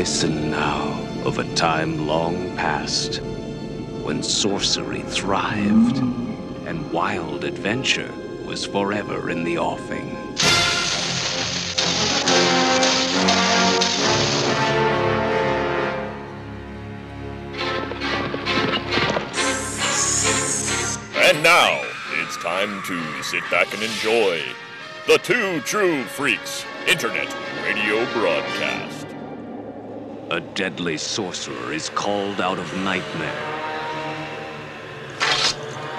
listen now of a time long past when sorcery thrived and wild adventure was forever in the offing. And now, it's time to sit back and enjoy the Two True Freaks Internet Radio Broadcast. A deadly sorcerer is called out of nightmare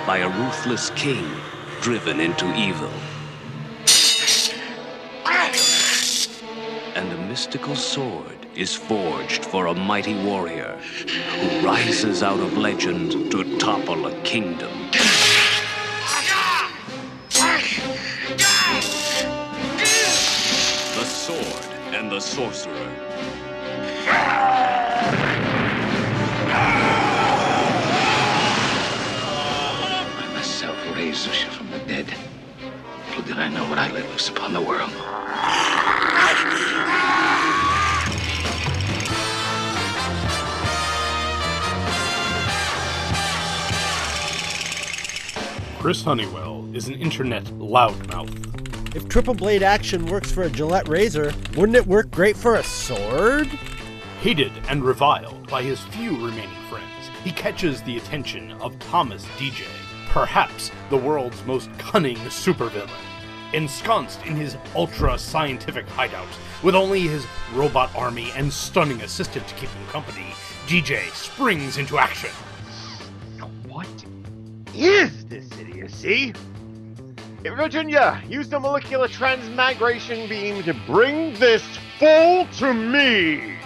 by a ruthless king driven into evil. And a mystical sword is forged for a mighty warrior who rises out of legend to topple a kingdom. The sword and the sorcerer. I myself raised Xusia from the dead. Little did I know what I let loose upon the world. Chris Honeywell is an internet loudmouth. If triple blade action works for a Gillette razor, wouldn't it work great for a sword? Hated and reviled by his few remaining friends, he catches the attention of Thomas DJ, perhaps the world's most cunning supervillain. Ensconced in his ultra scientific hideout, with only his robot army and stunning assistant to keep him company, DJ springs into action. What is this idiocy? Virginia, use the molecular transmigration beam to bring this fool to me!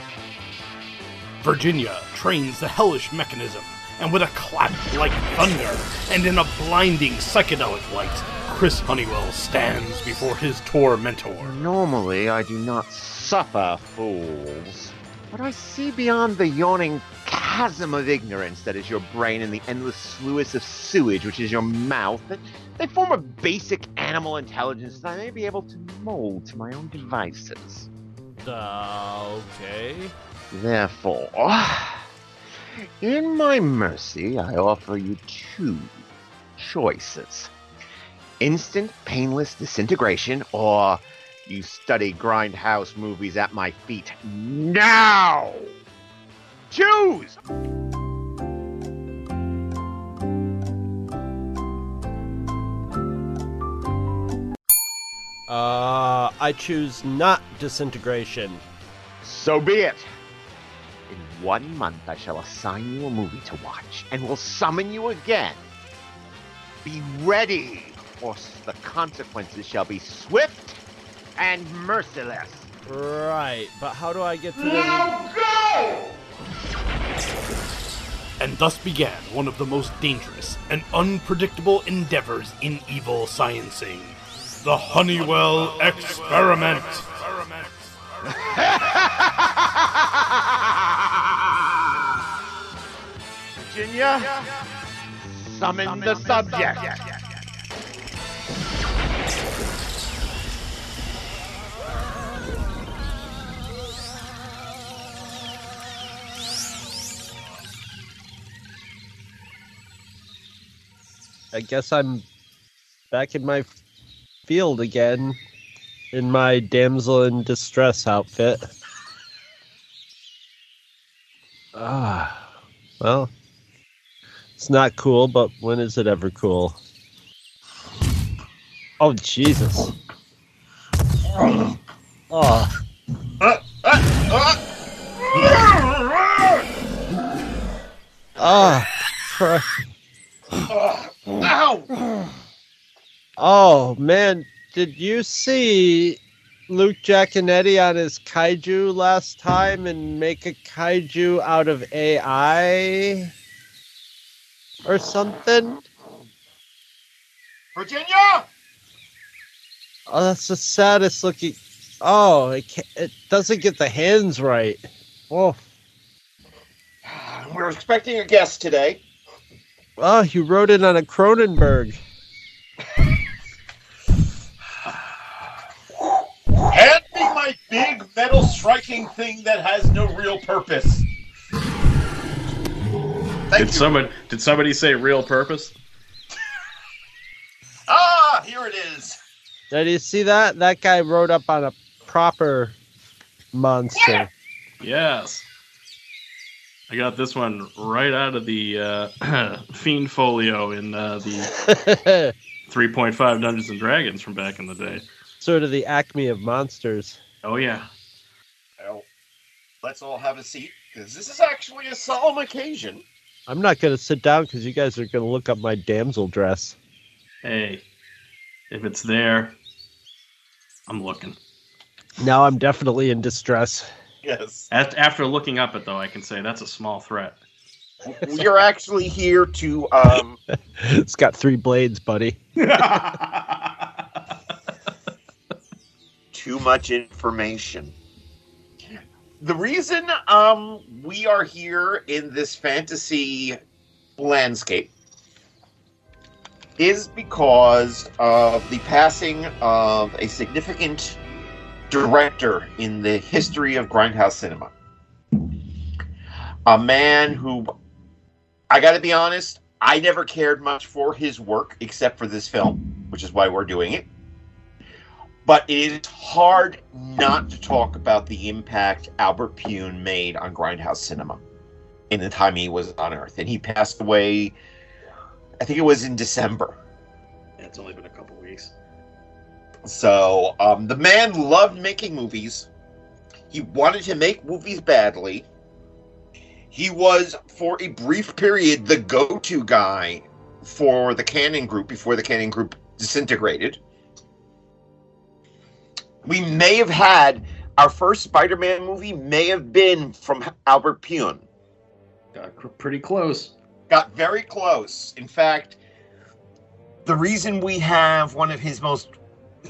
Virginia trains the hellish mechanism, and with a clap like thunder and in a blinding psychedelic light, Chris Honeywell stands before his tormentor. Normally, I do not suffer fools, but I see beyond the yawning chasm of ignorance that is your brain and the endless sluice of sewage which is your mouth that they form a basic animal intelligence that I may be able to mold to my own devices. Uh, okay. Therefore, in my mercy, I offer you two choices instant, painless disintegration, or you study grindhouse movies at my feet now! Choose! Uh, I choose not disintegration. So be it. In one month, I shall assign you a movie to watch and will summon you again. Be ready, or the consequences shall be swift and merciless. Right, but how do I get to the... Now go! And thus began one of the most dangerous and unpredictable endeavors in evil sciencing the Honeywell Experiment. Virginia, summon the subject. I guess I'm back in my field again in my damsel in distress outfit. Ah, well, it's not cool, but when is it ever cool? Oh, Jesus. Oh. Ah, Christ. Oh man, did you see Luke Giaconetti on his kaiju last time and make a kaiju out of AI or something? Virginia! Oh, that's the saddest looking. Oh, it, it doesn't get the hands right. Oh, We're expecting a guest today. oh, you wrote it on a Cronenberg. Hand me my big metal striking thing that has no real purpose. Thank Did you. somebody did somebody say real purpose? Ah, here it is. Did you see that? That guy rode up on a proper monster. Yes. I got this one right out of the uh, Fiend Folio in uh, the 3.5 Dungeons and Dragons from back in the day. sort of the acme of monsters. Oh yeah. Well, let's all have a seat because this is actually a solemn occasion. I'm not going to sit down because you guys are going to look up my damsel dress. Hey, if it's there, I'm looking. Now I'm definitely in distress. Yes. After looking up it though, I can say that's a small threat. We are actually here to um It's got three blades, buddy. too much information. The reason um we are here in this fantasy landscape is because of the passing of a significant director in the history of grindhouse cinema. A man who I got to be honest, I never cared much for his work except for this film, which is why we're doing it but it is hard not to talk about the impact Albert Pyun made on grindhouse cinema in the time he was on Earth, and he passed away. I think it was in December. It's only been a couple weeks. So um, the man loved making movies. He wanted to make movies badly. He was, for a brief period, the go-to guy for the Cannon Group before the Cannon Group disintegrated. We may have had our first Spider-Man movie may have been from Albert Pyun. Got pretty close. Got very close. In fact, the reason we have one of his most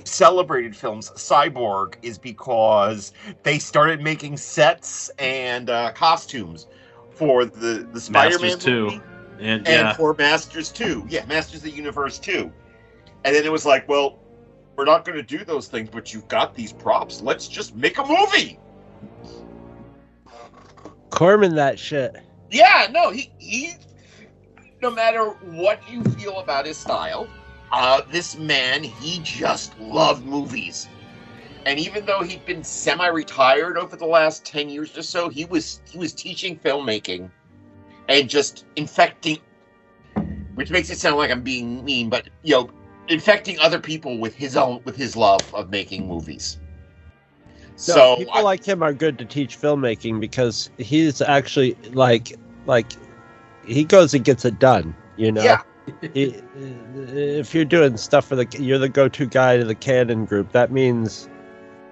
celebrated films, Cyborg, is because they started making sets and uh, costumes for the the Spider-Man Masters 2. movie And and yeah, for Masters 2. Yeah, Masters of the Universe 2. And then it was like, well, we're not going to do those things, but you've got these props. Let's just make a movie. Corman, that shit. Yeah, no, he he. No matter what you feel about his style, uh, this man he just loved movies, and even though he'd been semi-retired over the last ten years or so, he was he was teaching filmmaking, and just infecting. Which makes it sound like I'm being mean, but you know, infecting other people with his own with his love of making movies. No, So people I- like him are good to teach filmmaking because he's actually like like he goes and gets it done. You know. Yeah. He- if you're doing stuff for the you're the go-to guy to the Cannon group that means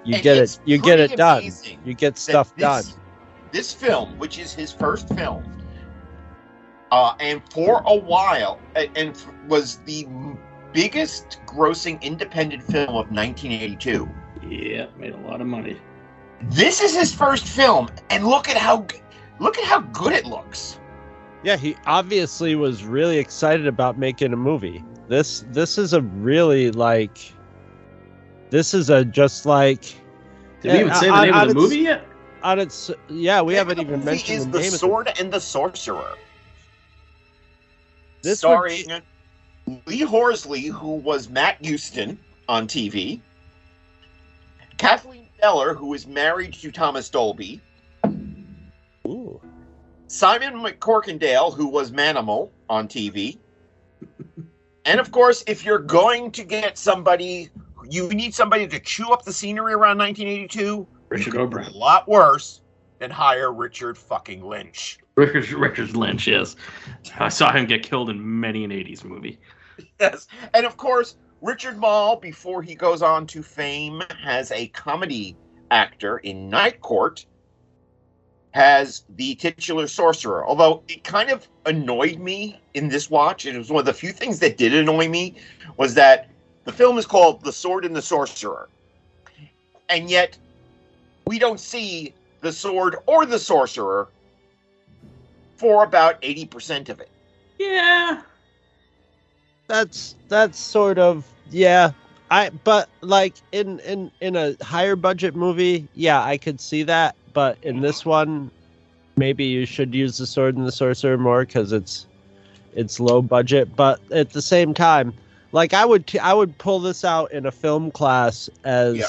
you And get it you get it done you get stuff done this, This film, which is his first film, uh, and for a while, and, and was the biggest grossing independent film of 1982. yeah, made a lot of money. This is his first film, and look at how look at how good it looks. yeah he obviously was really excited about making a movie this this is a really like this is a just like Did we even Yeah, say the on- name on of the its- movie yet? on its yeah we The haven't name of even the movie mentioned is the the name of Sword and the Sorcerer, This would starring Lee Horsley, who was Matt Houston on TV, Kathleen Beller, who is married to Thomas Dolby, Ooh. Simon McCorkindale, who was Manimal on TV. and of course, if you're going to get somebody, you need somebody to chew up the scenery around 1982. Richard you O'Brien. A lot worse than hire Richard fucking Lynch. Richard, Richard Lynch, yes. I saw him get killed in many an 80s movie. Yes. And of course, Richard Moll, before he goes on to fame as a comedy actor in Night Court, has the titular sorcerer. Although it kind of annoyed me in this watch, it was one of the few things that did annoy me, was that the film is called The Sword and the Sorcerer. And yet, we don't see the sword or the sorcerer for about 80% of it. Yeah. that's that's sort of yeah I but like in in in a higher budget movie, yeah, I could see that. But in this one, maybe you should use the sword and the sorcerer more because it's it's low budget. But at the same time, like I would t- I would pull this out in a film class as Yeah.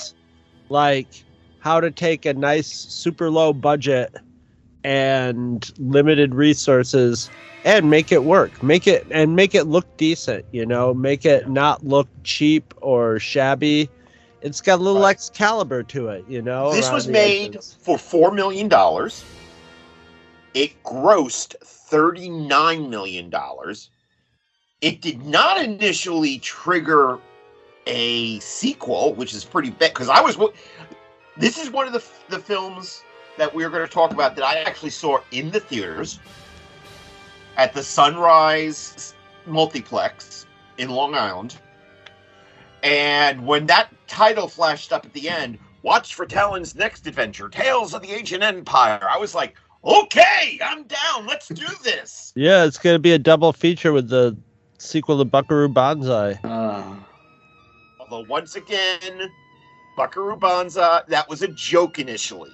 like how to take a nice super low budget and limited resources and make it work make it and make it look decent you know make it not look cheap or shabby it's got a little Right. excalibur to it you know this was made edges. for four million dollars. It grossed thirty-nine million dollars. It did not initially trigger a sequel, which is pretty big because I was. This is one of the the films that we are going to talk about that I actually saw in the theaters at the Sunrise Multiplex in Long Island. And when that title flashed up at the end, watch for Talon's next adventure, Tales of the Ancient Empire. I was like, okay, I'm down. Let's do this. yeah it's gonna be a double feature with the sequel to buckaroo banzai Uh, Although once again, Buckaroo Banzai, that was a joke initially.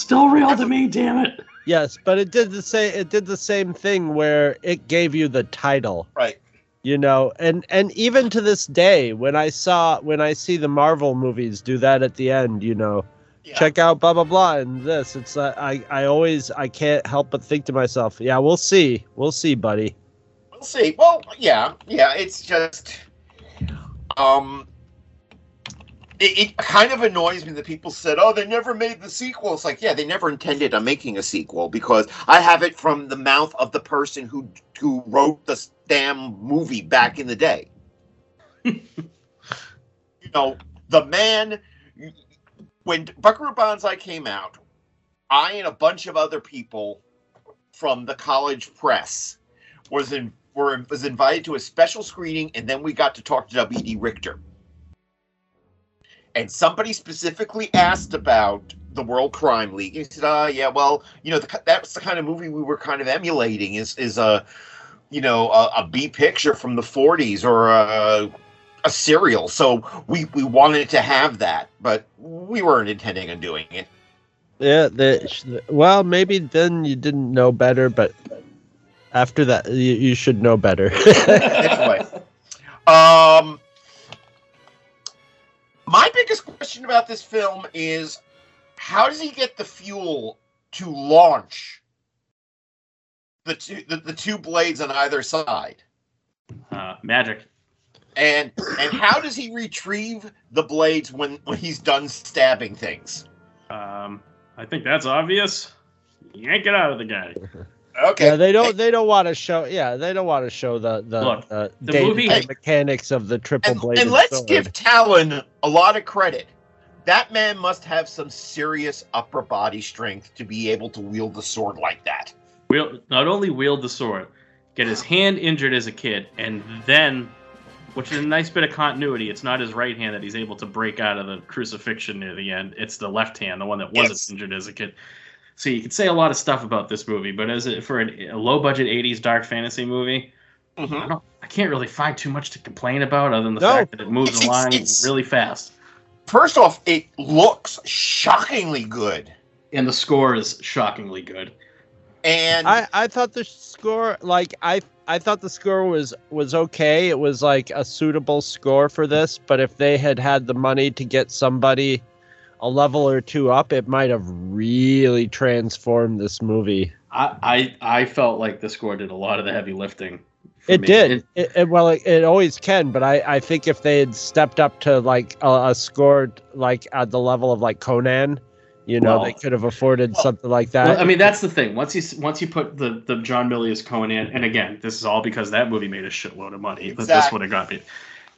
Still real to me, damn it. yes but it did the same it did the same thing where it gave you the title Right. you know and and even to this day when i saw when i see the marvel movies do that at the end you know Yeah. check out blah blah blah and this it's uh, i i always i can't help but think to myself yeah we'll see we'll see buddy We'll see. Well, yeah, yeah. It's just, um, it, it kind of annoys me that people said, "Oh, they never made the sequel." It's like, yeah, they never intended on making a sequel because I have it from the mouth of the person who who wrote the damn movie back in the day. you know, the man when Buckaroo Banzai came out, I and a bunch of other people from the college press was in were was invited to a special screening, and then we got to talk to W.D. Richter. And somebody specifically asked about the World Crime League. He said, "Uh, yeah, well, you know, the, that's the kind of movie we were kind of emulating. Is is a, you know, a, a B picture from the '40s or a, a serial. So we we wanted to have that, but we weren't intending on doing it. yeah the, well maybe then you didn't know better but after that you, you should know better anyway, um, my biggest question about this film is how does he get the fuel to launch the two the, the two blades on either side? Uh, magic. And and how does he retrieve the blades when, when he's done stabbing things? Um, I think that's obvious. Yank it out of the guy. Okay. Yeah, they don't. They don't want to show. Yeah, they don't want to show the the, Look, the, the day-to-day movie- mechanics of the triple blade. and let's give Talon a lot of credit. That man must have some serious upper body strength to be able to wield the sword like that. Wield, not only wield the sword, get his hand injured as a kid, and then, which is a nice bit of continuity. It's not his right hand that he's able to break out of the crucifixion near the end. It's the left hand, the one that wasn't Yes. injured as a kid. So you could say a lot of stuff about this movie, but as a, for an, a low budget '80s dark fantasy movie, mm-hmm. I don't. I can't really find too much to complain about other than the No. fact that it moves It's- along it's- really fast, First off, it looks shockingly good. and the score is shockingly good. And I I thought the score like I I thought the score was was okay. It was like a suitable score for this. But if they had had the money to get somebody a level or two up, it might have really transformed this movie. I, I I felt like the score did a lot of the heavy lifting. It me. did. It, it, well, it, it always can, but I, I think if they had stepped up to like a, a score like at the level of like Conan, you know, Well- they could have afforded Well- something like that. Well, I mean, that's the thing. Once you once you put the the John Milius Conan, and again, this is all because that movie made a shitload of money. But This would have got me,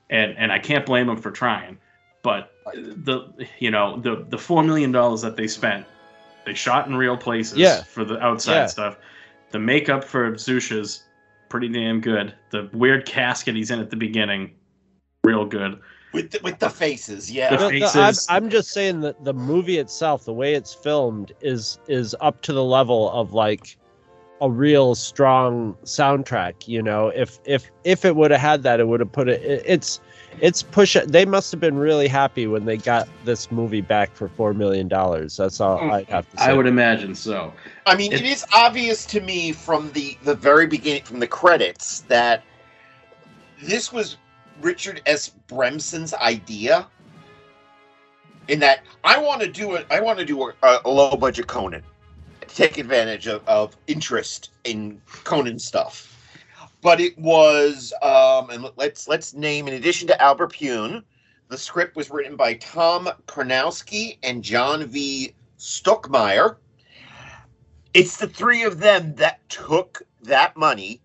and and I can't blame him for trying. But the you know the the four million dollars that they spent, they shot in real places Yeah. for the outside Yeah. stuff. The makeup for Xusia's pretty damn good. The weird casket he's in at the beginning, real good. with the, with the faces, yeah. The The- the- I'm, faces- I'm just saying that the movie itself, the way it's filmed, is is up to the level of like a real strong soundtrack. You know, if if if it would have had that, it would have put it. it- It's it's push. They must have been really happy when they got this movie back for four million dollars. That's all hmm. I'd have to say. I would imagine so. I mean, it It- is obvious to me from the the very beginning, from the credits, that this was Richard S. Bremson's idea. In that, I want to do it. I want to do a, a low budget Conan, take advantage of, of interest in Conan stuff. But it was, um, and let's let's name in addition to Albert Pyun, the script was written by Tom Karnowski and John V. Stuckmeyer it's the three of them that took that money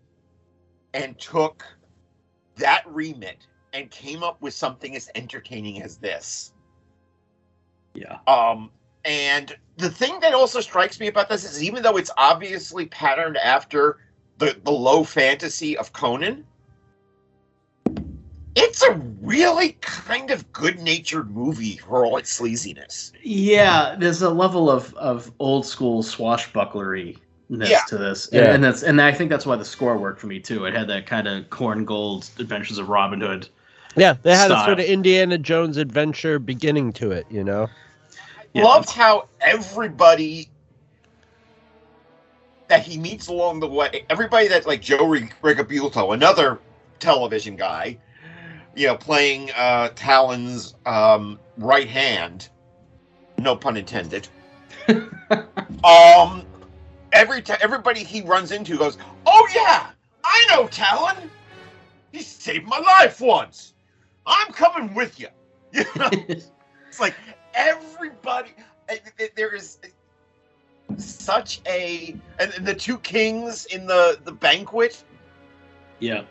and took that remit and came up with something as entertaining as this. Yeah. Um, and the thing that also strikes me about this is even though it's obviously patterned after the, the low fantasy of Conan, it's a really kind of good natured movie for all its sleaziness. Yeah, there's a level of, of old school swashbucklery Yeah. to this, Yeah. and, and that's and I think that's why the score worked for me too. It had that kind of Korngold Adventures of Robin Hood. yeah, they had a sort of Indiana Jones adventure beginning to it. You know. Yeah. loved how everybody that he meets along the way, everybody that's like Joe Rig- Regalbuto, another television guy, you know, playing uh, Talon's um, right hand, no pun intended. um, every t- everybody he runs into goes, "Oh yeah, I know Talon. He saved my life once. I'm coming with you." You know? It's like everybody. eh, eh, There is such a and and the two kings in the the banquet yeah,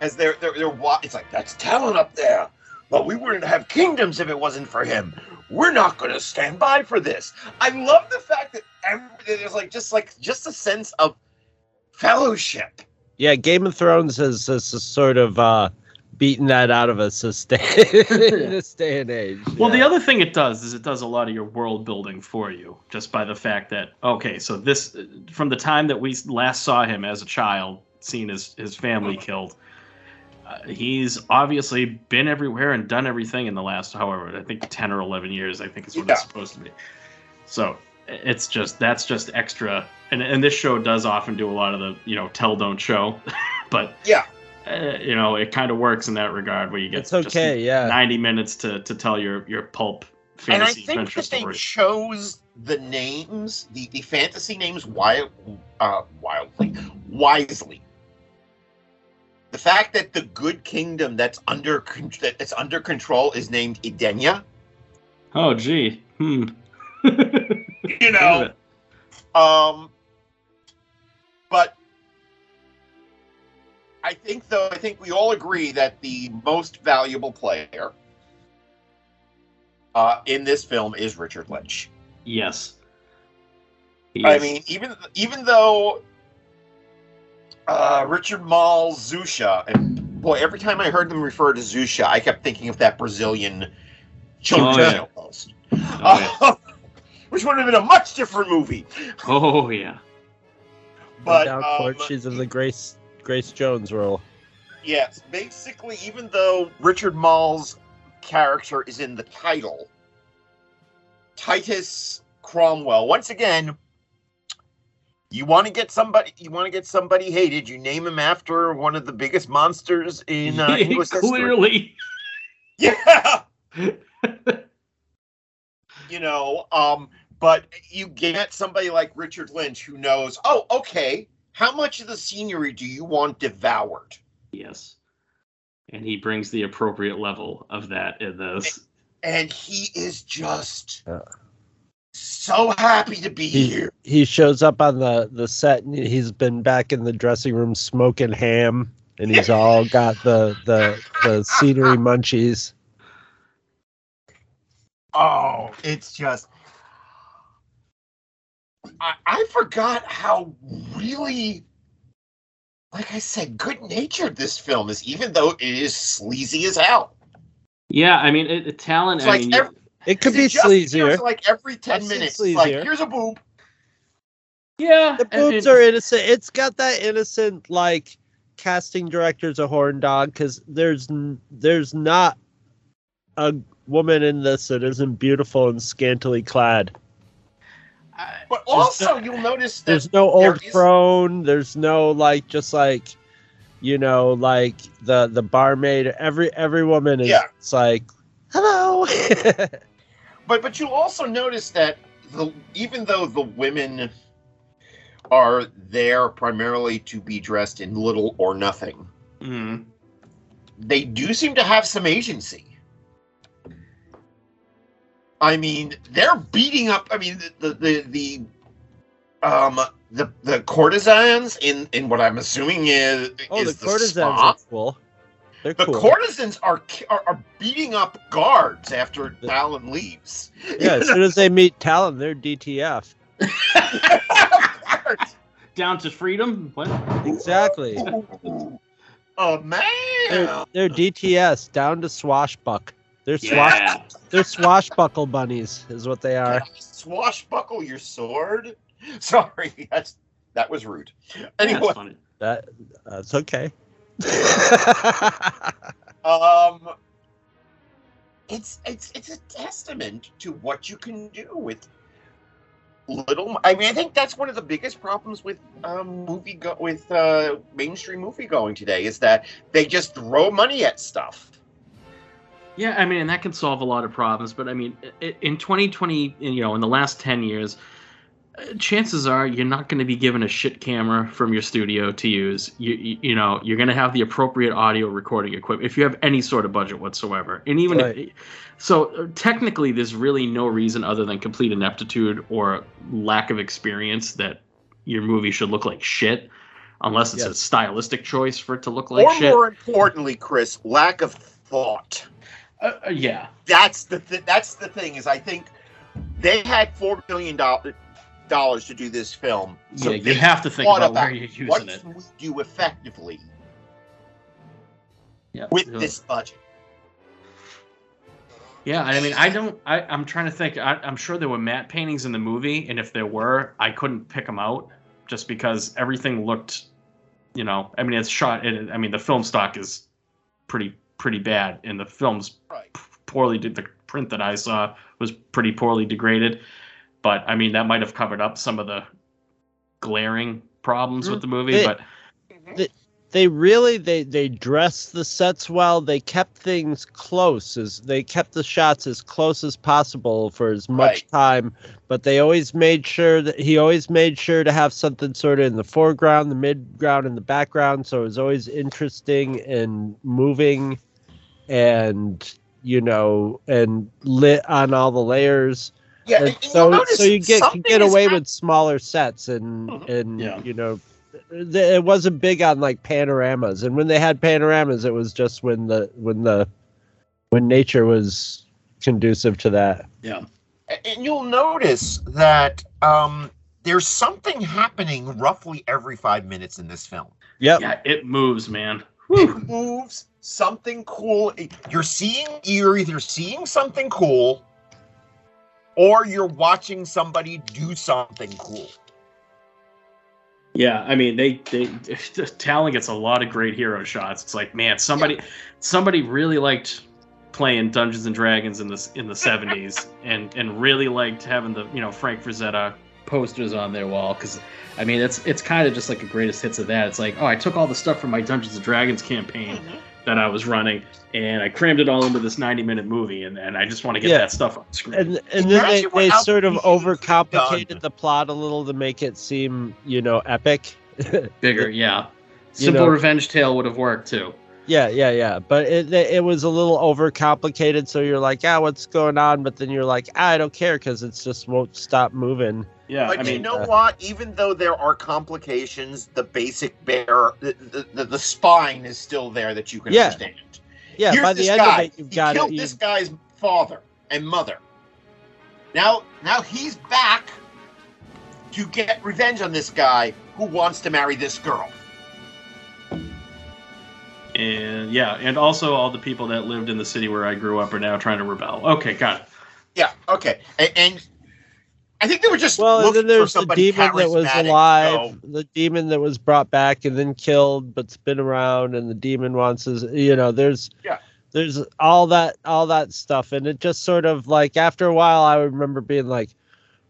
as they're they're, they're wa- it's like that's Talon up there, but we wouldn't have kingdoms if it wasn't for him. We're not going to stand by for this. I love the fact that every, there's like just like just a sense of fellowship. Yeah, Game of Thrones is has sort of uh, beaten that out of us this day, in this day and age. Well, the other thing it does is it does a lot of your world building for you, just by the fact that okay, so this from the time that we last saw him as a child, seeing his his family killed, uh, he's obviously been everywhere and done everything in the last, however, I think ten or eleven years. I think is what Yeah. it's supposed to be. So it's just that's just extra, and and this show does often do a lot of the you know tell don't show, but Yeah. Uh, you know it kind of works in that regard where you get It's okay, just yeah. 90 minutes to to tell your your pulp fantasy and I think adventure that they story. chose the names, the, the fantasy names, wild, uh, wildly, wisely. The fact that the good kingdom that's under con- that- that's under control is named Edenia, oh, gee. Hmm. you know, um, I think though I think we all agree that the most valuable player uh, in this film is Richard Lynch. Yes. I mean, even even though uh, Richard Moll Xusia, and boy, every time I heard them refer to Xusia, I kept thinking of that Brazilian children's Oh, yeah. show host, Oh, which would have been a much different movie. oh yeah. But Down um, court, she's in the Grace Grace Jones role. yes, basically, even though Richard Moll's character is in the title, Titus Cromwell, once again. You want to get somebody. You want to get somebody hated. You name him after one of the biggest monsters in uh, English history. Clearly. Yeah. you know, um, but you get somebody like Richard Lynch who knows, oh, okay, how much of the scenery do you want devoured? Yes. And he brings the appropriate level of that in this. And he is just Yeah. so happy to be He, here. he shows up on the, the set and he's been back in the dressing room smoking ham and he's all got the, the, the scenery munchies. Oh, it's just. I, I forgot how really, like I said, good natured this film is, even though it is sleazy as hell. Yeah, I mean, it, it- talent. It's I like mean, every- It could be It just sleazier. appears like every 10 I've minutes. Like, here's a boob. yeah, The I boobs mean, are innocent. It's got that innocent like casting director's a horn dog because there's there's not a woman in this that isn't beautiful and scantily clad. But also, you'll notice that There's no there old is- crone. There's no like just like you know like the the barmaid. Every every woman is Yeah. it's like hello. But but you'll also notice that the even though the women are there primarily to be dressed in little or nothing, Mm. they do seem to have some agency. I mean, they're beating up. I mean, the the the, the um the the courtesans in in what I'm assuming is oh, is the courtesans spa. are cool. They're The cool. courtesans are, are are beating up guards after Talon leaves. yeah, as soon as they meet Talon, they're DTF. Down to freedom. What? Exactly. Oh man! They're, they're DTS down to swashbuck. They're swash. Yeah. They're swashbuckle bunnies, is what they are. Swashbuckle your sword. Sorry, that's that was rude. Yeah, Anyway, it's funny. That that's okay. um, it's it's it's a testament to what you can do with little. I mean, I think that's one of the biggest problems with um movie go with uh mainstream movie going today is that they just throw money at stuff. Yeah, I mean, and that can solve a lot of problems. But I mean, in 2020, you know, in the last 10 years, uh, chances are you're not going to be given a shit camera from your studio to use. You, you, you know, you're going to have the appropriate audio recording equipment if you have any sort of budget whatsoever. And even if, so, uh, technically, there's really no reason other than complete ineptitude or lack of experience that your movie should look like shit, unless it's a stylistic choice for it to look like or shit. more importantly, Chris, lack of thought. Uh, uh, yeah. that's the th- that's the thing is I think they had four million dollars dollars to do this film. So yeah, you have to think thought about where you're using what it. can we do effectively Yeah. with this budget. Yeah, I mean, I don't. I, I'm trying to think. I, I'm sure there were matte paintings in the movie, and if there were, I couldn't pick them out just because everything looked, you know. I mean, it's shot. It, I mean, the film stock is pretty pretty bad, and the film's Right. poorly. Did the print that I saw was pretty poorly degraded, but I mean, that might have covered up some of the glaring problems with the movie. They- but they really they they dressed the sets well. They kept things close as they kept the shots as close as possible for as much Right. time. But they always made sure that he always made sure to have something sort of in the foreground, the midground, and the background. So it was always interesting and moving, and you know, and lit on all the layers. Yeah, And and so so you get can get away with smaller sets and Mhm. and Yeah. you know th- it wasn't big on like panoramas and when they had panoramas it was just when the when the when nature was conducive to that yeah, and you'll notice that um, there's something happening roughly every five minutes in this film. yep yeah, it moves, man. It moves something cool. You're seeing you're either seeing something cool, or you're watching somebody do something cool. Yeah, I mean they they Talon gets a lot of great hero shots. It's like, man, somebody somebody really liked playing Dungeons and Dragons in this in the seventies and and really liked having the you know Frank Frazetta posters on their wall because I mean it's it's kind of just like a greatest hits of that. It's like, oh, I took all the stuff from my Dungeons and Dragons campaign mm-hmm. That I was running and I crammed it all into this ninety minute movie and, and I just want to get Yeah. that stuff on screen. and and then they, they sort of overcomplicated done. the plot a little to make it seem you know epic Bigger, yeah. You Simple know- Revenge Tale would have worked too. Yeah yeah yeah but it it was a little overcomplicated so you're like ah what's going on but then you're like ah, i don't care because it's just won't stop moving Yeah, But I you know uh, what? Even though there are complications, the basic bear, the, the, the, the spine is still there that you can Yeah. understand. yeah Here's by the this end guy. of it you've he got killed it this you've, guy's father and mother. Now, now he's back to get revenge on this guy who wants to marry this girl. And yeah, and also all the people that lived in the city where I grew up are now trying to rebel. Okay, got it. Yeah. Okay. And, and I think they were just well and then there's the demon that was alive so- the demon that was brought back and then killed but's been around and the demon wants his you know there's Yeah. there's all that all that stuff and it just sort of like after a while i remember being like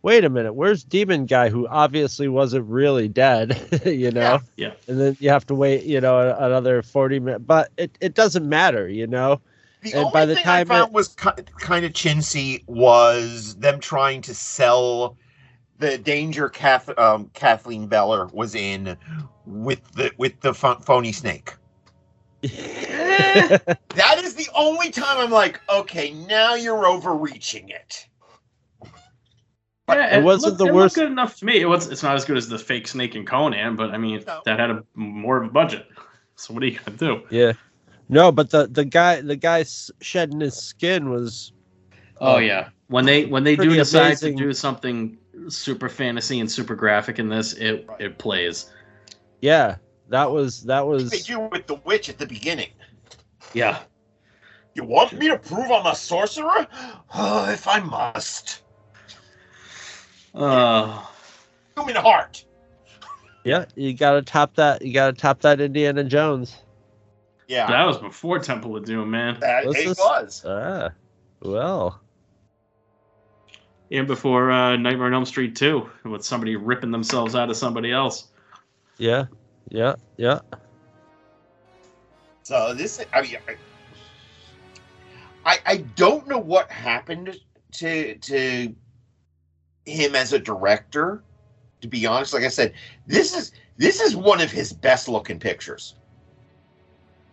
wait a minute where's demon guy who obviously wasn't really dead you know Yeah. yeah. and then you have to wait you know another 40 minutes but it, it doesn't matter you know The And only by the thing time I found it- was kind of chintzy was them trying to sell the danger Kath, um, Kathleen Beller was in with the with the pho- phony snake. That is the only time I'm like, okay, now you're overreaching it. Yeah, It wasn't looked- the it looked worst- good enough to me. It was. It's not as good as the fake snake in Conan, but I mean No. that had a more of a budget. So what are you gonna do? yeah no but the the guy the guy shedding his skin was Oh uh, yeah, when they when they do decide amazing. to do something super fantasy and super graphic in this, it it plays. yeah that was that was They do with the witch at the beginning. Yeah. You want me to prove I'm a sorcerer? Oh, if I must. Uh, Human heart. yeah you gotta top that you gotta top that indiana jones Yeah, that was before Temple of Doom, man, that Was it this- was. ah well and before uh, Nightmare on Elm Street two, with somebody ripping themselves out of somebody else. yeah yeah yeah So this, I mean, I, I, I don't know what happened to to him as a director. To be honest, like I said, this is this is one of his best looking pictures.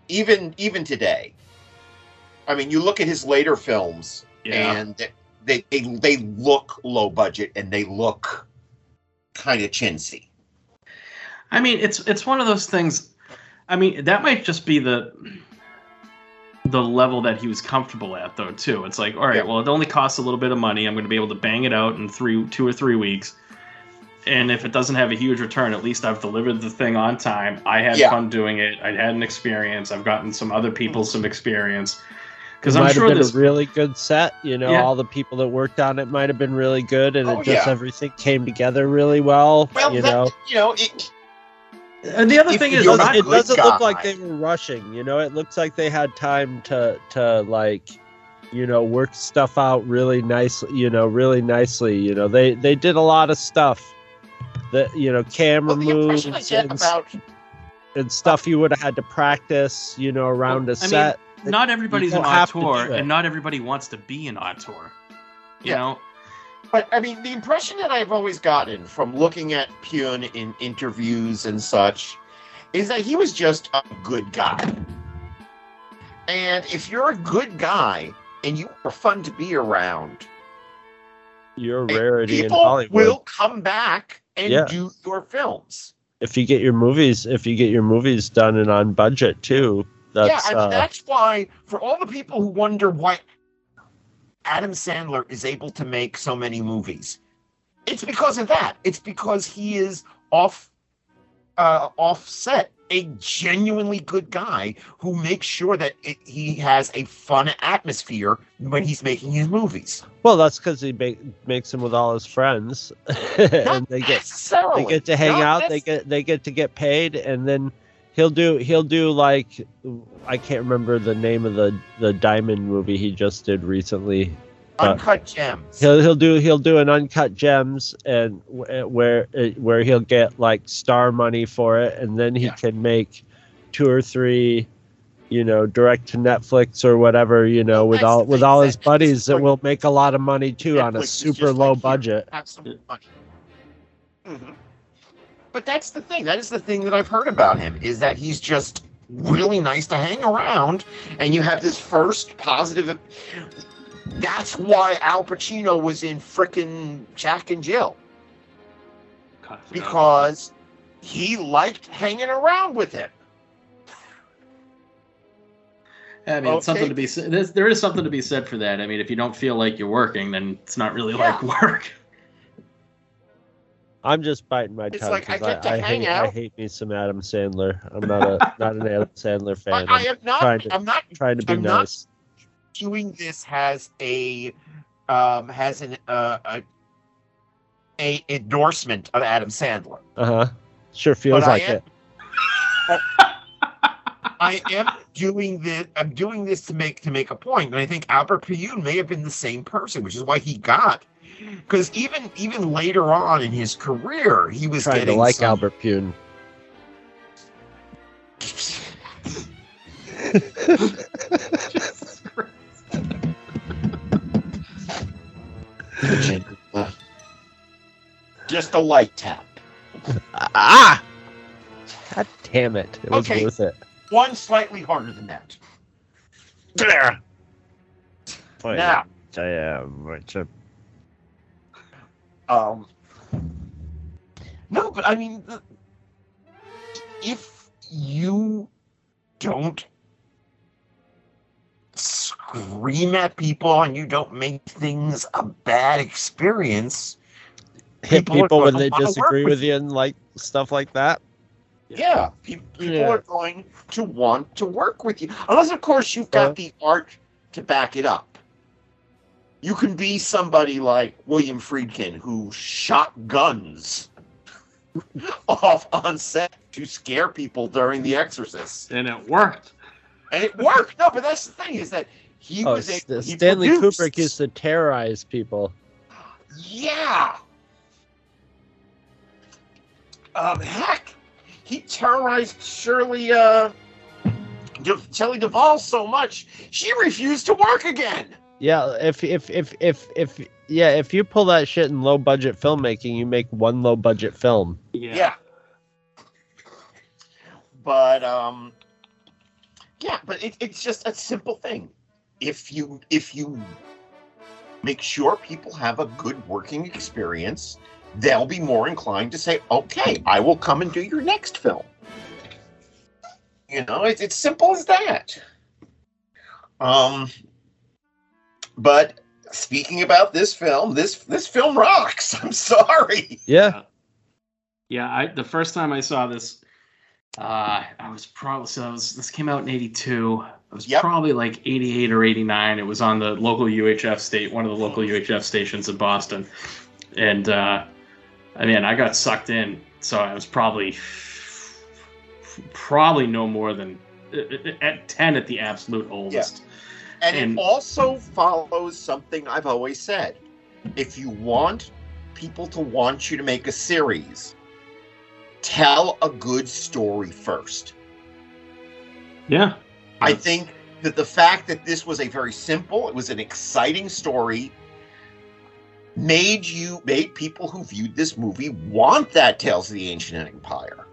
Even even today, I mean, you look at his later films, Yeah. and they they they look low budget and they look kind of chintzy. I mean, it's it's one of those things. I mean, that might just be the the level that he was comfortable at, though. Too. It's like, all right, Yeah. well, it only costs a little bit of money. I'm going to be able to bang it out in three, two or three weeks. And if it doesn't have a huge return, at least I've delivered the thing on time. I had Yeah. fun doing it. I had an experience. I've gotten some other people some experience. Because It I'm might sure have been this. a really good set. You know, Yeah. all the people that worked on it might have been really good, and Oh, it just yeah. everything came together really well. Well, you that, know, you know, it, and the other if thing is, it, it doesn't look like they were rushing. You know, it looks like they had time to to like, you know, work stuff out really nicely. You know, really nicely. You know, they they did a lot of stuff. That you know, camera well, moves impression I get and, about and stuff you would have had to practice. You know, around Well, a I mean, set. not everybody's an don't to auteur, and not everybody wants to be an auteur. You Yeah. know, But I mean, the impression that I've always gotten from looking at Pyun in interviews and such is that he was just a good guy. And if you're a good guy and you are fun to be around, You're a rarity in people Hollywood. will come back and Yeah. do your films. if you get your movies if you get your movies done and on budget too that's yeah, I mean, uh, that's why for all the people who wonder why Adam Sandler is able to make so many movies, it's because of that. It's because he is off, uh, offset a genuinely good guy who makes sure that it, he has a fun atmosphere when he's making his movies. well that's because he make, makes them with all his friends and they get they get to hang Not out they get they get to get paid and then he'll do he'll do like i can't remember the name of the the diamond movie he just did recently uncut gems. he'll he'll do he'll do an uncut gems and where uh, where he'll get like star money for it and then he Yeah. can make two or three you know direct to netflix or whatever you know Well, with all with all his buddies that will make a lot of money too on a super low like, here, budget have some money. Mhm. But that's the thing. That is the thing that I've heard about him is that he's just really nice to hang around, and you have this first positive. That's why Al Pacino was in frickin' Jack and Jill because he liked hanging around with him. I mean, it's something to be. There's, there is something to be said for that. I mean, if you don't feel like you're working, then it's not really Yeah. like work. I'm just biting my It's tongue like, I get to I, hang hate, I hate me some adam sandler i'm not a not an adam sandler fan I, I i'm not. trying to- I'm not trying to be I'm nice doing this has a um has an uh, a a endorsement of Adam Sandler. uh-huh sure feels But like am- it I am doing this. I'm doing this to make to make a point, and I think Albert Pyun may have been the same person, which is why he got. Because even even later on in his career, he was Trying to like some- Albert Pyun. Just a light tap. Ah! God damn it. It was Okay. worth it. One slightly harder than that. There. Now, um, no, but I mean, if you don't scream at people and you don't make things a bad experience, Hit people people when they disagree with you and like stuff like that. yeah, pe- people Yeah. are going to want to work with you, unless, of course, you've got Uh. the art to back it up. You can be somebody like William Friedkin who shot guns off on set to scare people during The Exorcist, And it worked. and it worked. No, but that's the thing is that he Oh, was a, St- he Stanley produced- Kubrick used to terrorize people. Yeah. Um, heck, he terrorized Shirley, uh, De- Shelley Duvall so much she refused to work again. Yeah, if if if if if yeah, if you pull that shit in low budget filmmaking, you make one low budget film. Yeah. But um, yeah, but it, it's just a simple thing. If you if you make sure people have a good working experience, they'll be more inclined to say, "Okay, I will come and do your next film." You know, it's it's simple as that. Um, but speaking about this film, this this film rocks. I'm sorry. Yeah. Yeah, I the first time I saw this, uh, I was probably so I was, this came out in '82. I was Yep. probably like '88 or '89. It was on the local UHF state, one of the local UHF stations in Boston, and uh, I mean, I got sucked in. So I was probably probably no more than uh, at ten at the absolute oldest. And, And- it also follows something I've always said. If you want people to want you to make a series, tell a good story first. Yeah, I think that the fact that this was a very simple, it was an exciting story, made you made people who viewed this movie want that Tales of the Ancient Empire.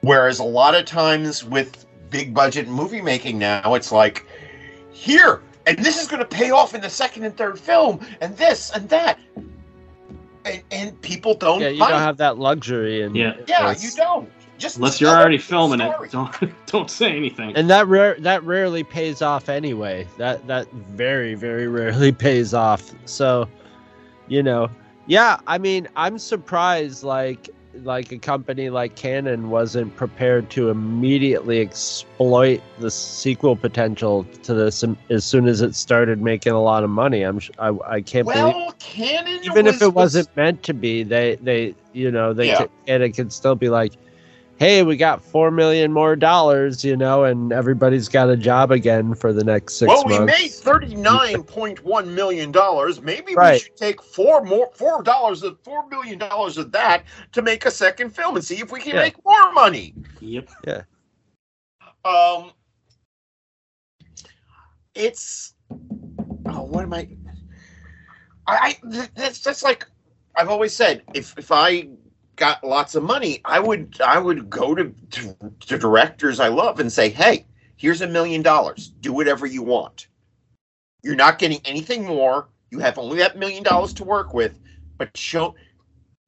Whereas a lot of times with big budget movie making now, it's like, here, and this is going to pay off in the second and third film, and this and that, and, and people don't. Yeah, you buy don't have that luxury and Yeah. Yeah, you don't. Just unless you're already filming story. it, don't don't say anything. and that rare that rarely pays off anyway. That that very very rarely pays off. So, you know, yeah. I mean, I'm surprised like like a company like Cannon wasn't prepared to immediately exploit the sequel potential to this as soon as it started making a lot of money. I'm sh- I I can't believe Cannon even if it was- wasn't meant to be, they they you know they Yeah. it could still be like, hey, we got four million more dollars, you know, and everybody's got a job again for the next six well, we made thirty nine point one million dollars. Maybe we should take four more four dollars of four million dollars of that to make a second film and see if we can Yeah. make more money. Yep. Yeah. Um, it's oh, what am I? I, I that's that's like I've always said. If if I got lots of money, I would I would go to to, to directors I love and say, hey, here's a million dollars. Do whatever you want. You're not getting anything more. You have only that million dollars to work with, but show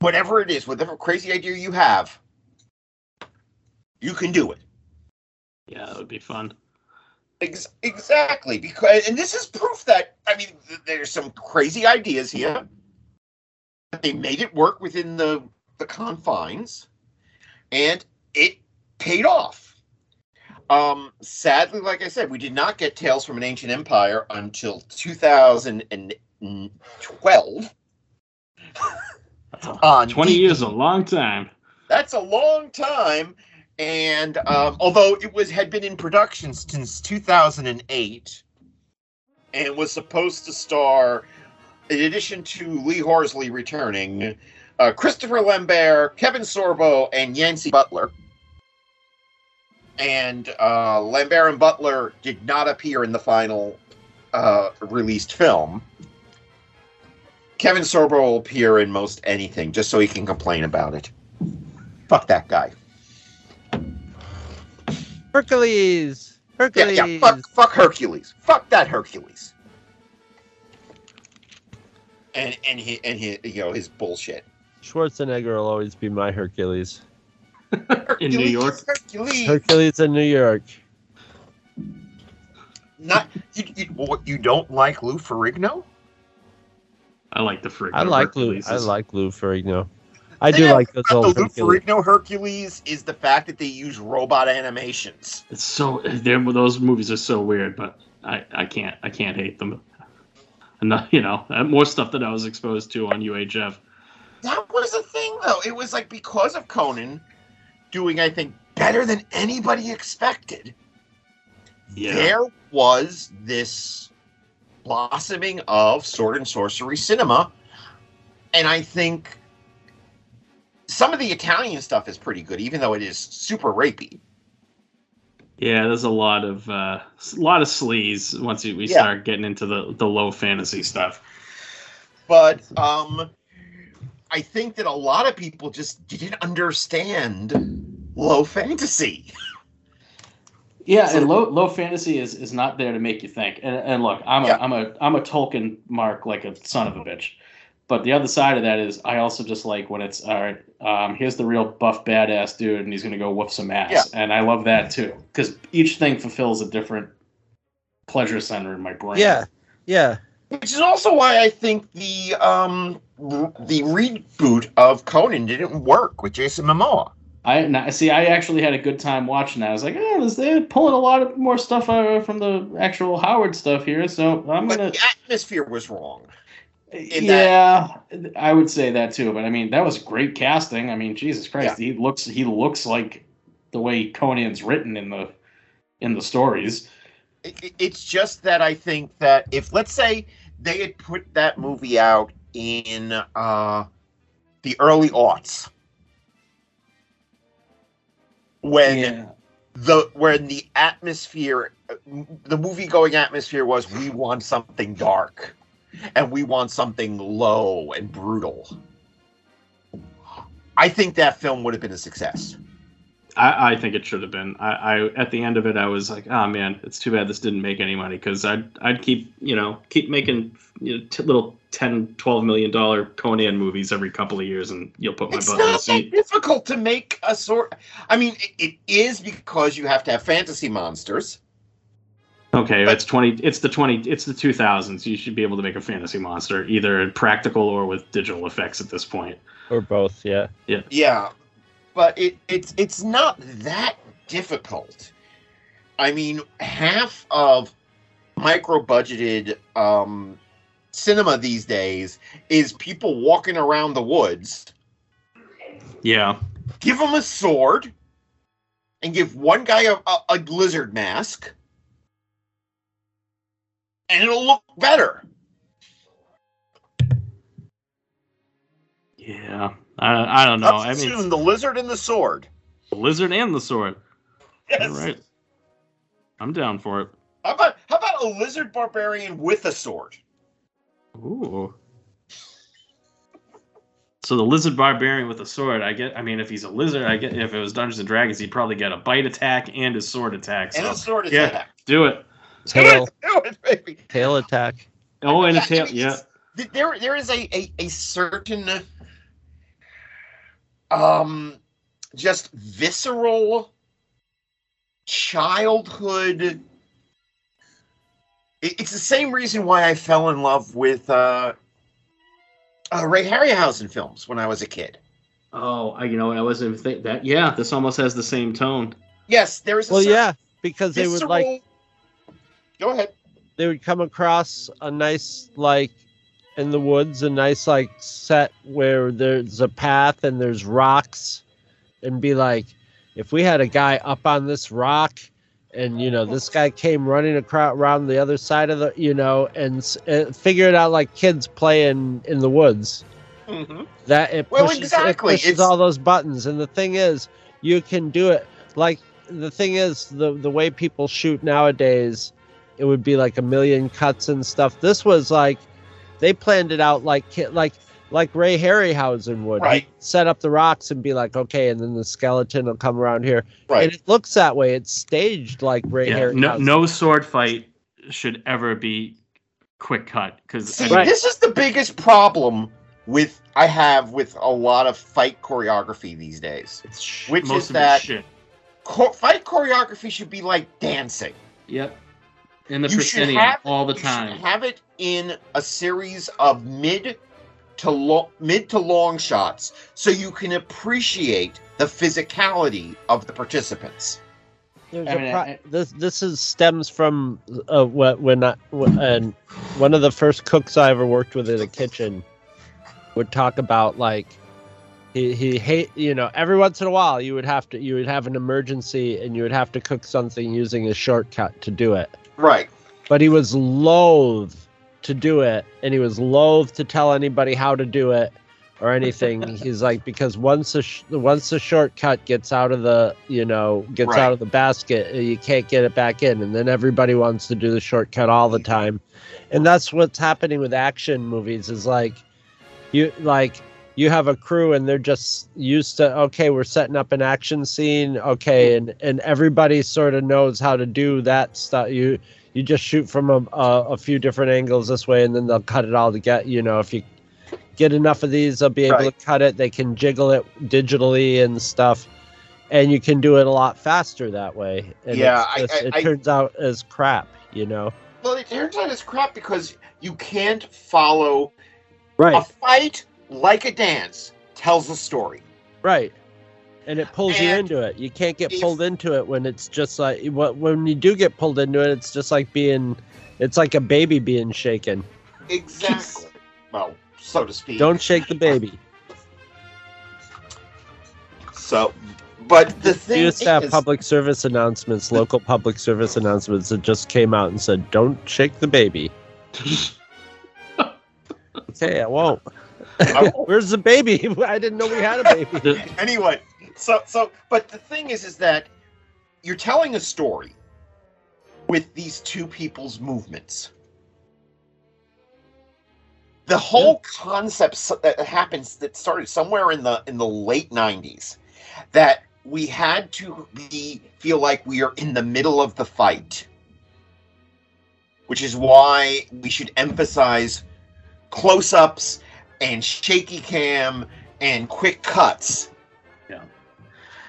whatever it is, whatever crazy idea you have, you can do it. Yeah, that would be fun. Ex- exactly, because and this is proof that I mean th- there's some crazy ideas here, they made it work within the the confines, and it paid off. Um, sadly, like I said, we did not get Tales from an Ancient Empire until 2012. On Twenty the- years a long time. That's a long time, and um, although it was had been in production since 2008, and was supposed to star, in addition to Lee Horsley returning, uh, Christopher Lambert, Kevin Sorbo, and Yancey Butler. And uh, Lambert and Butler did not appear in the final uh, released film. Kevin Sorbo will appear in most anything just so he can complain about it. Fuck that guy. Hercules. Yeah, Hercules. yeah. Fuck, fuck Hercules. Fuck that Hercules. And and he and he you know his bullshit. Schwarzenegger will always be my Hercules. In New York. Hercules. Hercules in New York. Not you, you. You don't like Lou Ferrigno? I like the freak. I like Lou. I like Lou Ferrigno. I do like those about old the Lou Ferrigno Hercules is the fact that they use robot animations. It's so they're, those movies are so weird, but I, I can't I can't hate them. And not, you know more stuff that I was exposed to on UHF. That was the thing, though. It was like because of Conan doing, I think, better than anybody expected. Yeah, there was this blossoming of sword and sorcery cinema and i think some of the italian stuff is pretty good even though it is super rapey yeah. There's a lot of uh, a lot of sleaze once we we Yeah. start getting into the the low fantasy stuff. but um i think that a lot of people just didn't understand low fantasy Yeah, and low low fantasy is, is not there to make you think. And, and look, I'm a Yeah. am a I'm a Tolkien mark like a son of a bitch. But the other side of that is I also just like when it's all right. Um, here's the real buff badass dude, and he's gonna go whoop some ass, Yeah. and I love that too because each thing fulfills a different pleasure center in my brain. Yeah, yeah. Which is also why i think the um the reboot of conan didn't work with jason momoa I see. I actually had a good time watching that. I was like, oh, they're pulling a lot of more stuff from the actual Howard stuff here. So I'm but gonna. the atmosphere was wrong yeah, I would say that too. But I mean, that was great casting. I mean, Jesus Christ, he looks he looks like the way Conan's written in the in the stories. It- it- it's just that I think that if let's say they had put that movie out in uh, the early aughts, when Yeah. the when the atmosphere, the movie going atmosphere was we want something dark, and we want something low and brutal. I think that film would have been a success. I, I think it should have been. I, I at the end of it, I was like, oh man, it's too bad this didn't make any money because I'd I'd keep you know keep making you know, t- little 10 12 million dollar Conan movies every couple of years, and you'll put my it's butt in the not that seat. difficult to make a sort. I mean, it, it is because you have to have fantasy monsters. Okay, it's twenty. It's the twenty. It's the two thousands. You should be able to make a fantasy monster either in practical or with digital effects at this point. Or both, Yeah. yeah. Yeah, but it it's it's not that difficult. I mean, half of micro budgeted um, cinema these days is people walking around the woods. Yeah, Give them a sword, and give one guy a, a, a lizard mask, and it'll look better. yeah. I, I don't know. I Substitute mean, the lizard and the sword. the lizard and the sword. Yes. All right, I'm down for it. How about how about a lizard barbarian with a sword? Ooh. So the lizard barbarian with a sword, I get. I mean, if he's a lizard, I get. If it was Dungeons and Dragons, he'd probably get a bite attack and his sword attack. So And a sword yeah, attack. do it. Tail, Do it, baby. tail attack. Oh, and a tail. Yeah. There, there is a, a, a certain, um, just visceral childhood. It's the same reason why I fell in love with uh, uh, Ray Harryhausen films when I was a kid. Oh, I, you know, I wasn't even think that. Yeah, this almost has the same tone. Yes, there is. A Well, yeah, because they would like Go ahead. they would come across a nice like in the woods a nice like set where there's a path and there's rocks and be like if we had a guy up on this rock and you know this guy came running across around the other side of the you know and, s- uh, figure it out like kids playing in the woods. Mhm. that it Well, pushes, exactly, it pushes it's- all those buttons. And the thing is you can do it. Like the thing is the the way people shoot nowadays it would be like a million cuts and stuff. This was like they planned it out like like like Ray Harryhausen would He'd Right. set up the rocks and be like okay and then the skeleton will come around here Right. and it looks that way it's staged like Ray Yeah, Harryhausen no, no sword fight should ever be quick cut because See, Right. this is the biggest problem with I have with a lot of fight choreography these days. it's sh- Which most is of that- it's shit. Cho- fight choreography should be like dancing. Yep. In the You should proscenium have- all the you should time. have it in a series of mid to lo- mid to long shots, so you can appreciate the physicality of the participants. There's I a mean, pro- I- this this is stems from uh, wh- when I, wh- and one of the first cooks I ever worked with in a kitchen would talk about like he he hate you know every once in a while you would have to you would have an emergency and you would have to cook something using a shortcut to do it Right. but he was loath to do it and he was loath to tell anybody how to do it or anything he's like because once the sh- once the shortcut gets out of the you know gets Right. out of the basket uh, you can't get it back in and then everybody wants to do the shortcut all the time and that's what's happening with action movies is like you like you have a crew and they're just used to okay we're setting up an action scene okay and and everybody sort of knows how to do that stuff. You you just shoot from a, a, a few different angles this way and then they'll cut it all together you know if you get enough of these they'll be able Right. to cut it. They can jiggle it digitally and stuff. And you can do it a lot faster that way. And Yeah, it's I- just- I- it I- turns out as crap you know? Well, it turns out as crap because you can't follow right. a fight like a dance tells a story. Right. And it pulls you into it. You can't get if- pulled into it when it's just like when you do get pulled into it, it's just like being it's like a baby being shaken. Exactly. well, so to speak. Don't shake the baby. So, but the We thing used to have is, public service announcements, local public service announcements that just came out and said, "Don't shake the baby." okay, I won't. I won't. Where's the baby? I didn't know we had a baby. Anyway, so so, but the thing is, is that you're telling a story with these two people's movements. The whole concept that happens that started somewhere in the in the late '90s, that we had to be feel like we are in the middle of the fight, which is why we should emphasize close-ups and shaky cam and quick cuts. Yeah.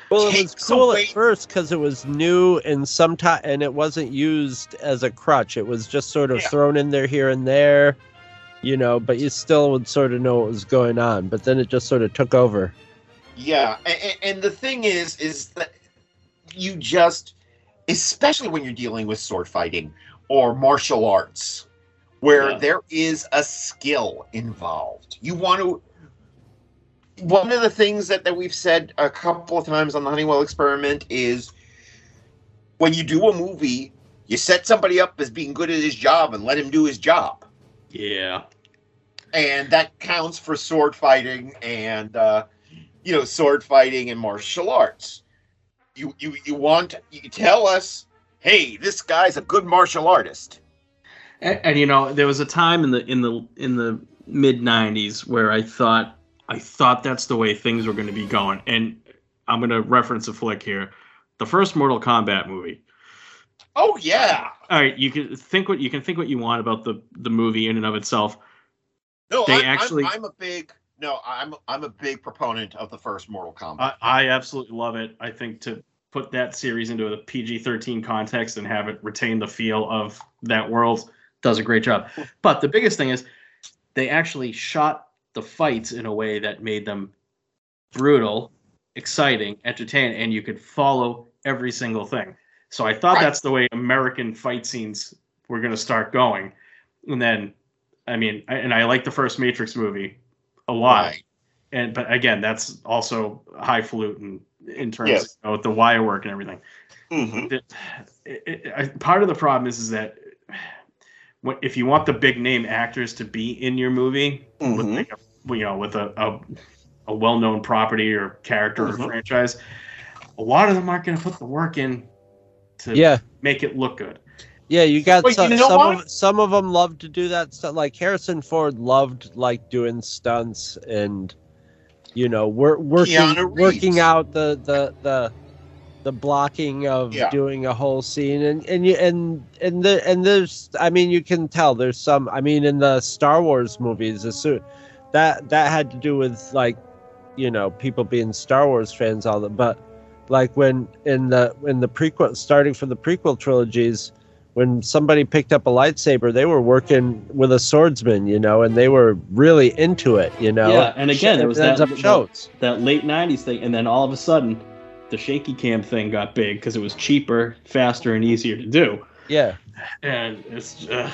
Well, it was cool away- at first because it was new and sometime and it wasn't used as a crutch. It was just sort of Yeah. thrown in there here and there, you know. But you still would sort of know what was going on. But then it just sort of took over. Yeah, and, and the thing is, is that you just, especially when you're dealing with sword fighting or martial arts, where Yeah. there is a skill involved. You want to. One of the things that, that we've said a couple of times on the Honeywell experiment is when you do a movie, you set somebody up as being good at his job and let him do his job. yeah. and that counts for sword fighting and uh, you know sword fighting and martial arts. You you you want you tell us, hey, this guy's a good martial artist. And, and you know, there was a time in the in the in the mid '90s where I thought I thought that's the way things were going to be going. And I'm going to reference a flick here, the first Mortal Kombat movie. Oh yeah, All right, you can think what you can think what you want about the the movie in and of itself. no, They I'm, actually- I'm, I'm a big no, I'm I'm a big proponent of the first Mortal Kombat. I, I absolutely love it. I think to put that series into a PG-13 context and have it retain the feel of that world does a great job. But the biggest thing is they actually shot the fights in a way that made them brutal, exciting, entertaining, and you could follow every single thing. So I thought Right. that's the way American fight scenes were going to start going. And then, I mean, I, and I like the first Matrix movie a lot Right. and but again that's also highfalutin in terms Yes. of you know, the wire work and everything. Mhm. It- it- it- I- part of the problem is, is that if you want the big name actors to be in your movie with Mhm. like a, you know with a, a, a well known property or character Mhm. or franchise, a lot of them aren't going to put the work in to Yeah, make it look good. yeah. You got Wait, some. you know some of some of them love to do that stuff. Like Harrison Ford loved like doing stunts and you know wor- working working out the the the the blocking of Yeah. doing a whole scene and and you and and the and there's I mean you can tell there's some I mean in the Star Wars movies as soon that that had to do with like you know people being Star Wars fans all that but like when in the in the prequel starting from the prequel trilogies when somebody picked up a lightsaber they were working with a swordsman you know and they were really into it you know Yeah, and again, there was ends that- shows that late '90s thing, and then all of a sudden, the shaky cam thing got big because it was cheaper, faster, and easier to do. yeah and it's uh,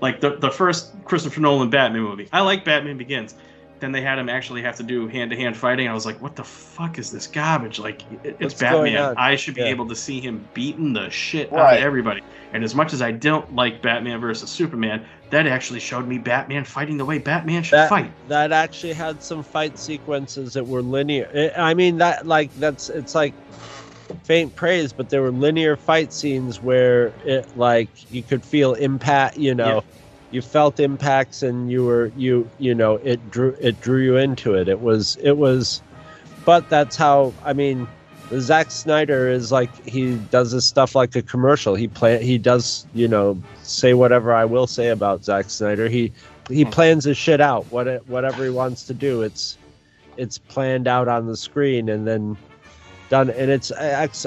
like the the first Christopher Nolan Batman movie. I like Batman Begins. Then they had him actually have to do hand to hand fighting. I was like, what the fuck is this garbage? Like, it- it's What's Batman. I should be Yeah. able to see him beating the shit out of everybody. And as much as I don't like Batman versus Superman, that actually showed me Batman fighting the way Batman should that, fight. that actually had some fight sequences that were linear I- mean that like that's it's like faint praise but there were linear fight scenes where it like you could feel impact you know Yeah. you felt impacts and you were you you know it drew it drew you into it it was it was but that's how i mean Zack Snyder is like he does his stuff like a commercial. He plan he does you know say whatever I will say about Zack Snyder. He he plans his shit out. What it, whatever he wants to do, it's it's planned out on the screen and then done. And it's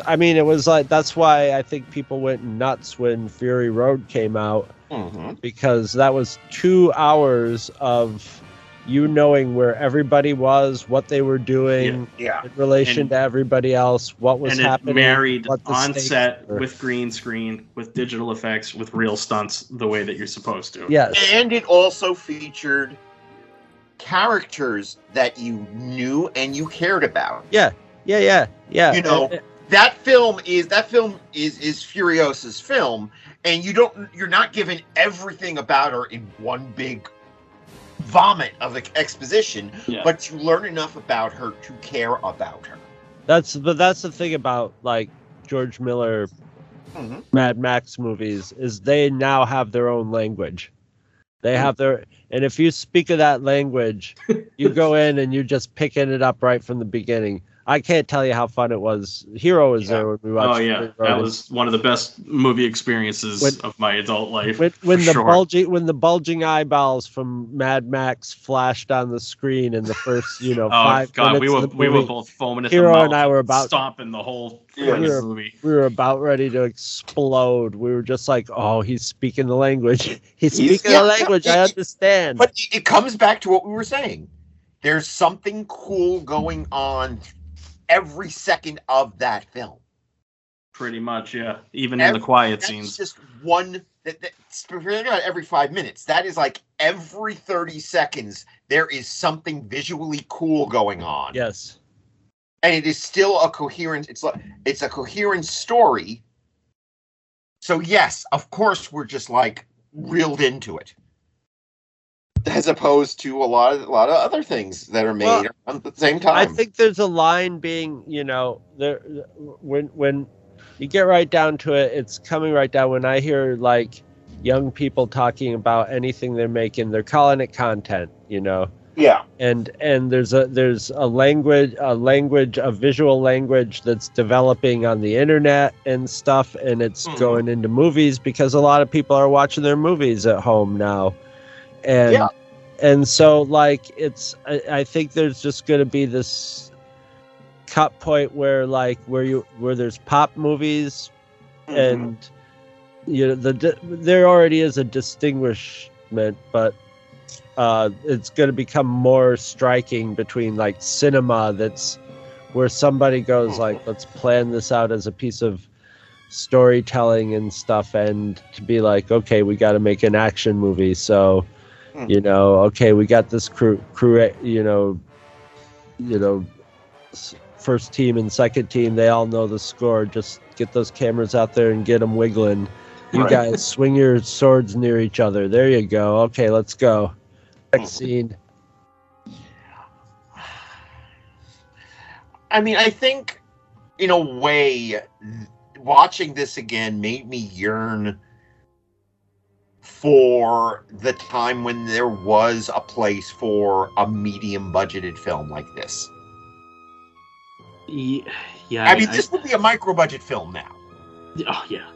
I mean it was like that's why I think people went nuts when Fury Road came out Mhm. because that was two hours of you knowing where everybody was, what they were doing Yeah. in relation And- to everybody else, what was and it happening, married what the on set were. with green screen, with digital effects, with real stunts, the way that you're supposed to. Yes. And it also featured characters that you knew and you cared about. Yeah, yeah, yeah, yeah. You know, That film is that film is is Furiosa's film, and you don't you're not given everything about her in one big vomit of ex- exposition, Yeah. but you learn enough about her to care about her. that's but that's the thing about like George Miller Mhm. Mad Max movies is they now have their own language. They Mm-hmm. have their and if you speak of that language, you go in and you're just picking it up right from the beginning. I can't tell you how fun it was. Hero was Yeah. there when we watched. Oh yeah, Fury Road. that was one of the best movie experiences When- of my adult life. when, when the sure. bulging when the bulging eyeballs from Mad Max flashed on the screen in the first you know Oh five god, minutes we were of the we were both foaming at Hero the mouth, and I were about- stomping the whole Yeah. We were- movie. we were about ready to explode. We were just like, "Oh, he's speaking the language. He's He's- speaking yeah, the language. I understand." But it- it comes back to what we were saying. There's something cool going on every second of that film. Pretty much, yeah. Even in the quiet That's scenes. just one. That, that, forget about every five minutes. That is like every thirty seconds. There is something visually cool going on, yes, and it is still a coherent. It's like it's a coherent story. So yes, of course, we're just like reeled into it, as opposed to a lot of a lot of other things that are made Well, at the same time. I think there's a line being, you know, there when when you get right down to it, it's coming right down. When I hear like young people talking about anything they're making, they're calling it content, you know. yeah, and and there's a there's a language a language a visual language that's developing on the internet and stuff and it's Mhm. going into movies because a lot of people are watching their movies at home now and Yeah. And so like it's I, I think there's just going to be this cut point where like where you where there's pop movies Mhm. and you know the there already is a distinguishment but uh it's going to become more striking between like cinema that's where somebody goes like let's plan this out as a piece of storytelling and stuff and to be like okay we got to make an action movie so Mhm. you know okay we got this crew crew you know you know first team and second team, they all know the score. Just get those cameras out there and get them wiggling. You Right. guys swing your swords near each other. There you go. Okay, let's go. Next Mhm. scene. I mean, I think in a way, watching this again made me yearn for the time when there was a place for a medium budgeted film like this. Ye- Yeah, I mean, this would be a micro budget film now. oh yeah,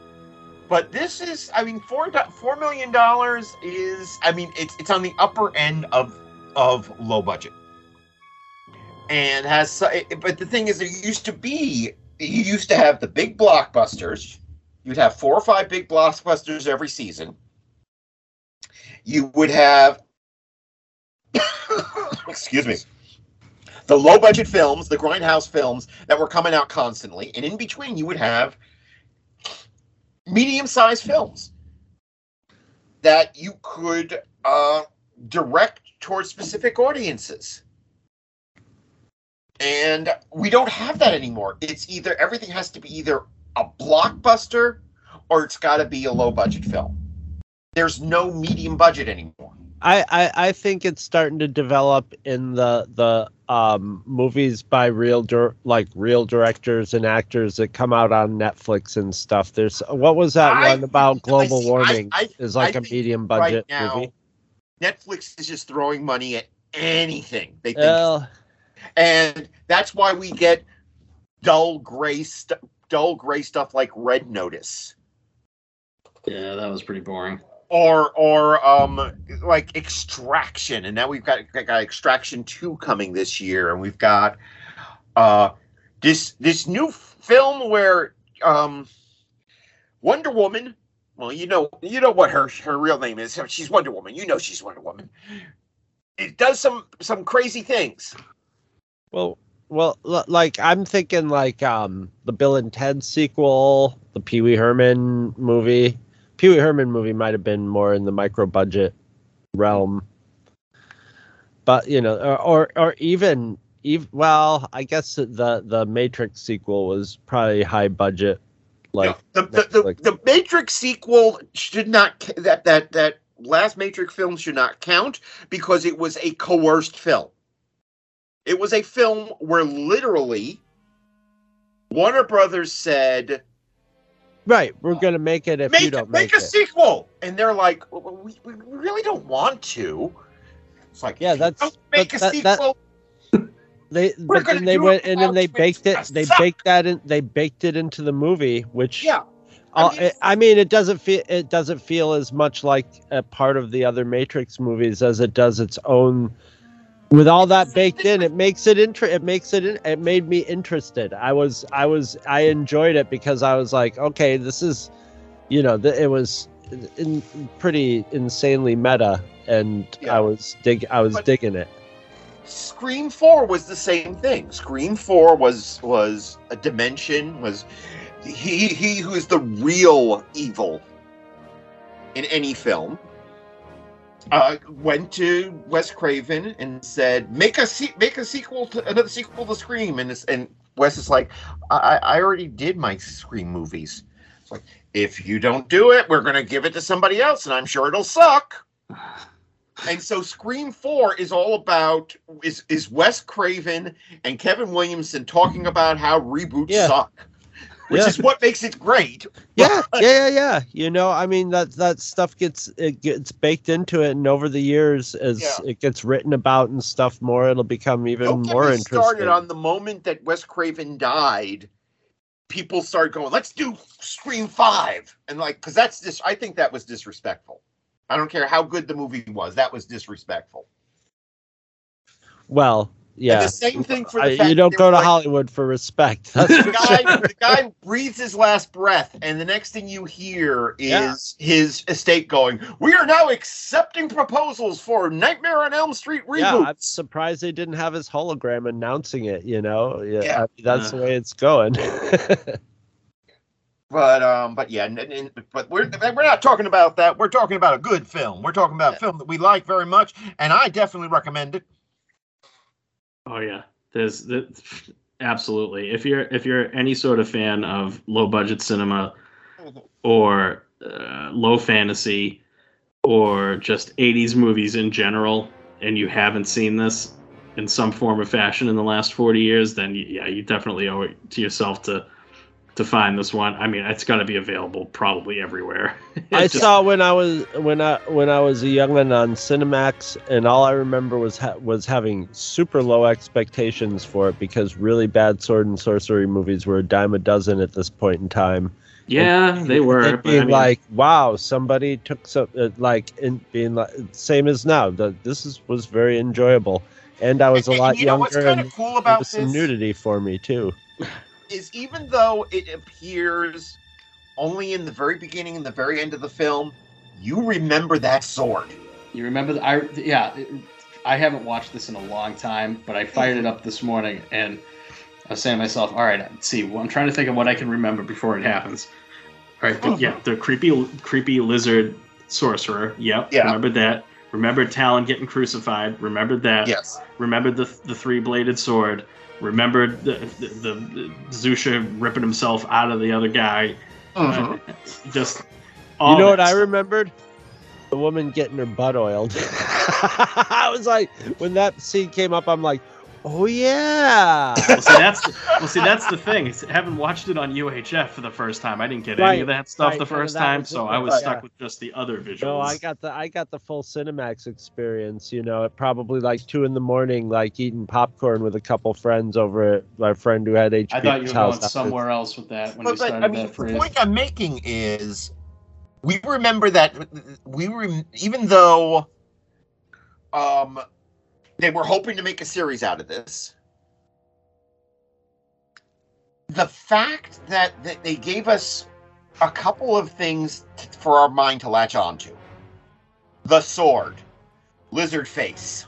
But this is, I mean, four four million dollars is, I mean, it's it's on the upper end of of low budget, and has. But the thing is, it used to be, you used to have the big blockbusters. You'd have four or five big blockbusters every season. You would have, excuse me, the low budget films, the grindhouse films that were coming out constantly, and in between you would have medium sized films that you could uh, direct towards specific audiences. And we don't have that anymore. It's either everything has to be either a blockbuster or it's got to be a low budget film. There's no medium budget anymore. I, I, I think it's starting to develop in the the um, movies by real dir- like real directors and actors that come out on Netflix and stuff. There's what was that I- one about I global I- warming? I- is like I a think medium right budget now, movie. Netflix is just throwing money at anything they think Well, and that's why we get dull gray st- dull gray stuff like red notice yeah, that was pretty boring. Or or um like extraction and now we've got, got extraction 2 coming this year and we've got uh this this new film where um wonder woman well you know you know what her her real name is. She's wonder woman. You know she's wonder woman. It does some some crazy things. Well, well, like I'm thinking like um the Bill and Ted sequel, the Pee Wee Herman movie. Pee Wee Herman movie might have been more in the micro budget realm, but you know, or or, or even even well, I guess the the Matrix sequel was probably high budget. Like the, the, the, the Matrix sequel should not that that that last Matrix film should not count because it was a coerced film. It was a film where literally Warner Brothers said, right, we're gonna make it if you don't make make, a it. sequel," and they're like, "Well, "We, we really don't want to." It's like, Yeah, that's- don't make a that- that- sequel. They but then they went and then they baked it. They Suck. baked that in. They baked it into the movie, which yeah, Uh, I mean- it- I mean, it doesn't feel it doesn't feel as much like a part of the other Matrix movies as it does its own. With all that baked in, it makes it inter- It makes it. In- it made me interested. I was. I was. I enjoyed it because I was like, okay, this is, you know, th- it was in, pretty insanely meta, and Yeah. I was dig. I was But- digging it. Scream Four was the same thing. Scream Four was was a dimension was he he who is the real evil in any film. Uh, went to Wes Craven and said, "Make a se- make a sequel to another sequel to Scream." And it's, and Wes is like, I, "I already did my Scream movies." It's like, if you don't do it, we're gonna give it to somebody else, and I'm sure it'll suck. And so Scream 4 is all about is is Wes Craven and Kevin Williamson talking about how reboots Yeah. suck. Which Yeah. is what makes it great. yeah yeah yeah yeah you know i mean that that stuff gets it gets baked into it and over the years as Yeah. it gets written about and stuff more it'll become even Don't get more me interesting started on the moment that Wes Craven died. People started going, "Let's do Scream 5." And like cuz that's this I think that was disrespectful. I don't care how good the movie was. That was disrespectful. well yeah And the same thing for the I- you don't go to like, hollywood for respect that's the for guy, sure. the guy breathes his last breath, and the next thing you hear is Yeah. his estate going, "We are now accepting proposals for Nightmare on Elm Street reboot." yeah i'm surprised they didn't have his hologram announcing it you know yeah, Yeah. I mean, that's the way it's going but um, but yeah, and, and- but we're we're not talking about that. We're talking about a good film. We're talking about a film that we like very much, and I definitely recommend it. Oh yeah, there's the Absolutely. If you're if you're any sort of fan of low budget cinema or uh, low fantasy or just 80s movies in general and you haven't seen this in some form or fashion in the last 40 years then yeah you definitely owe it to yourself to to find this one i mean it's got to be available probably everywhere I just- saw when I was when I when I was a youngin on Cinemax, and all I remember was ha- was having super low expectations for it because really bad sword and sorcery movies were a dime a dozen at this point in time. yeah they were And but I being mean, like, wow, somebody took some uh, like in being like same as now. The, this is was very enjoyable, and I was a lot and you know what's younger, kind and of cool about was some nudity for me too. is even though it appears only in the very beginning and the very end of the film, you remember that sword. You remember? The, I yeah. it- I haven't watched this in a long time, but I fired it up this morning and I was saying to myself, "All right, let's see. Well, I'm trying to think of what I can remember before it happens." All right, but yeah, the creepy, creepy lizard sorcerer. Yep, Yeah. remembered that. Remember Talon getting crucified. Remember that. Yes. Remember the the three bladed sword. Remembered the the, the, the Xusia ripping himself out of the other guy. Uh, just all you know that what I remembered? The woman getting her butt oiled. I was like, when that scene came up, I'm like, oh yeah. well, see that's the, well, see that's the thing. Is having watched it on UHF for the first time, I didn't get any of that stuff right, the first time, so I was right, stuck yeah. with just the other visuals. No, I got the I got the full Cinemax experience. You know, at probably like two in the morning, like eating popcorn with a couple friends over at my friend who had HBO's I thought you were house. going somewhere else with that when But, you but started I mean, that the point I'm making is, we remember that we rem- even though, um, they were hoping to make a series out of this. The fact that, that they gave us a couple of things t- for our mind to latch onto: the sword, lizard face.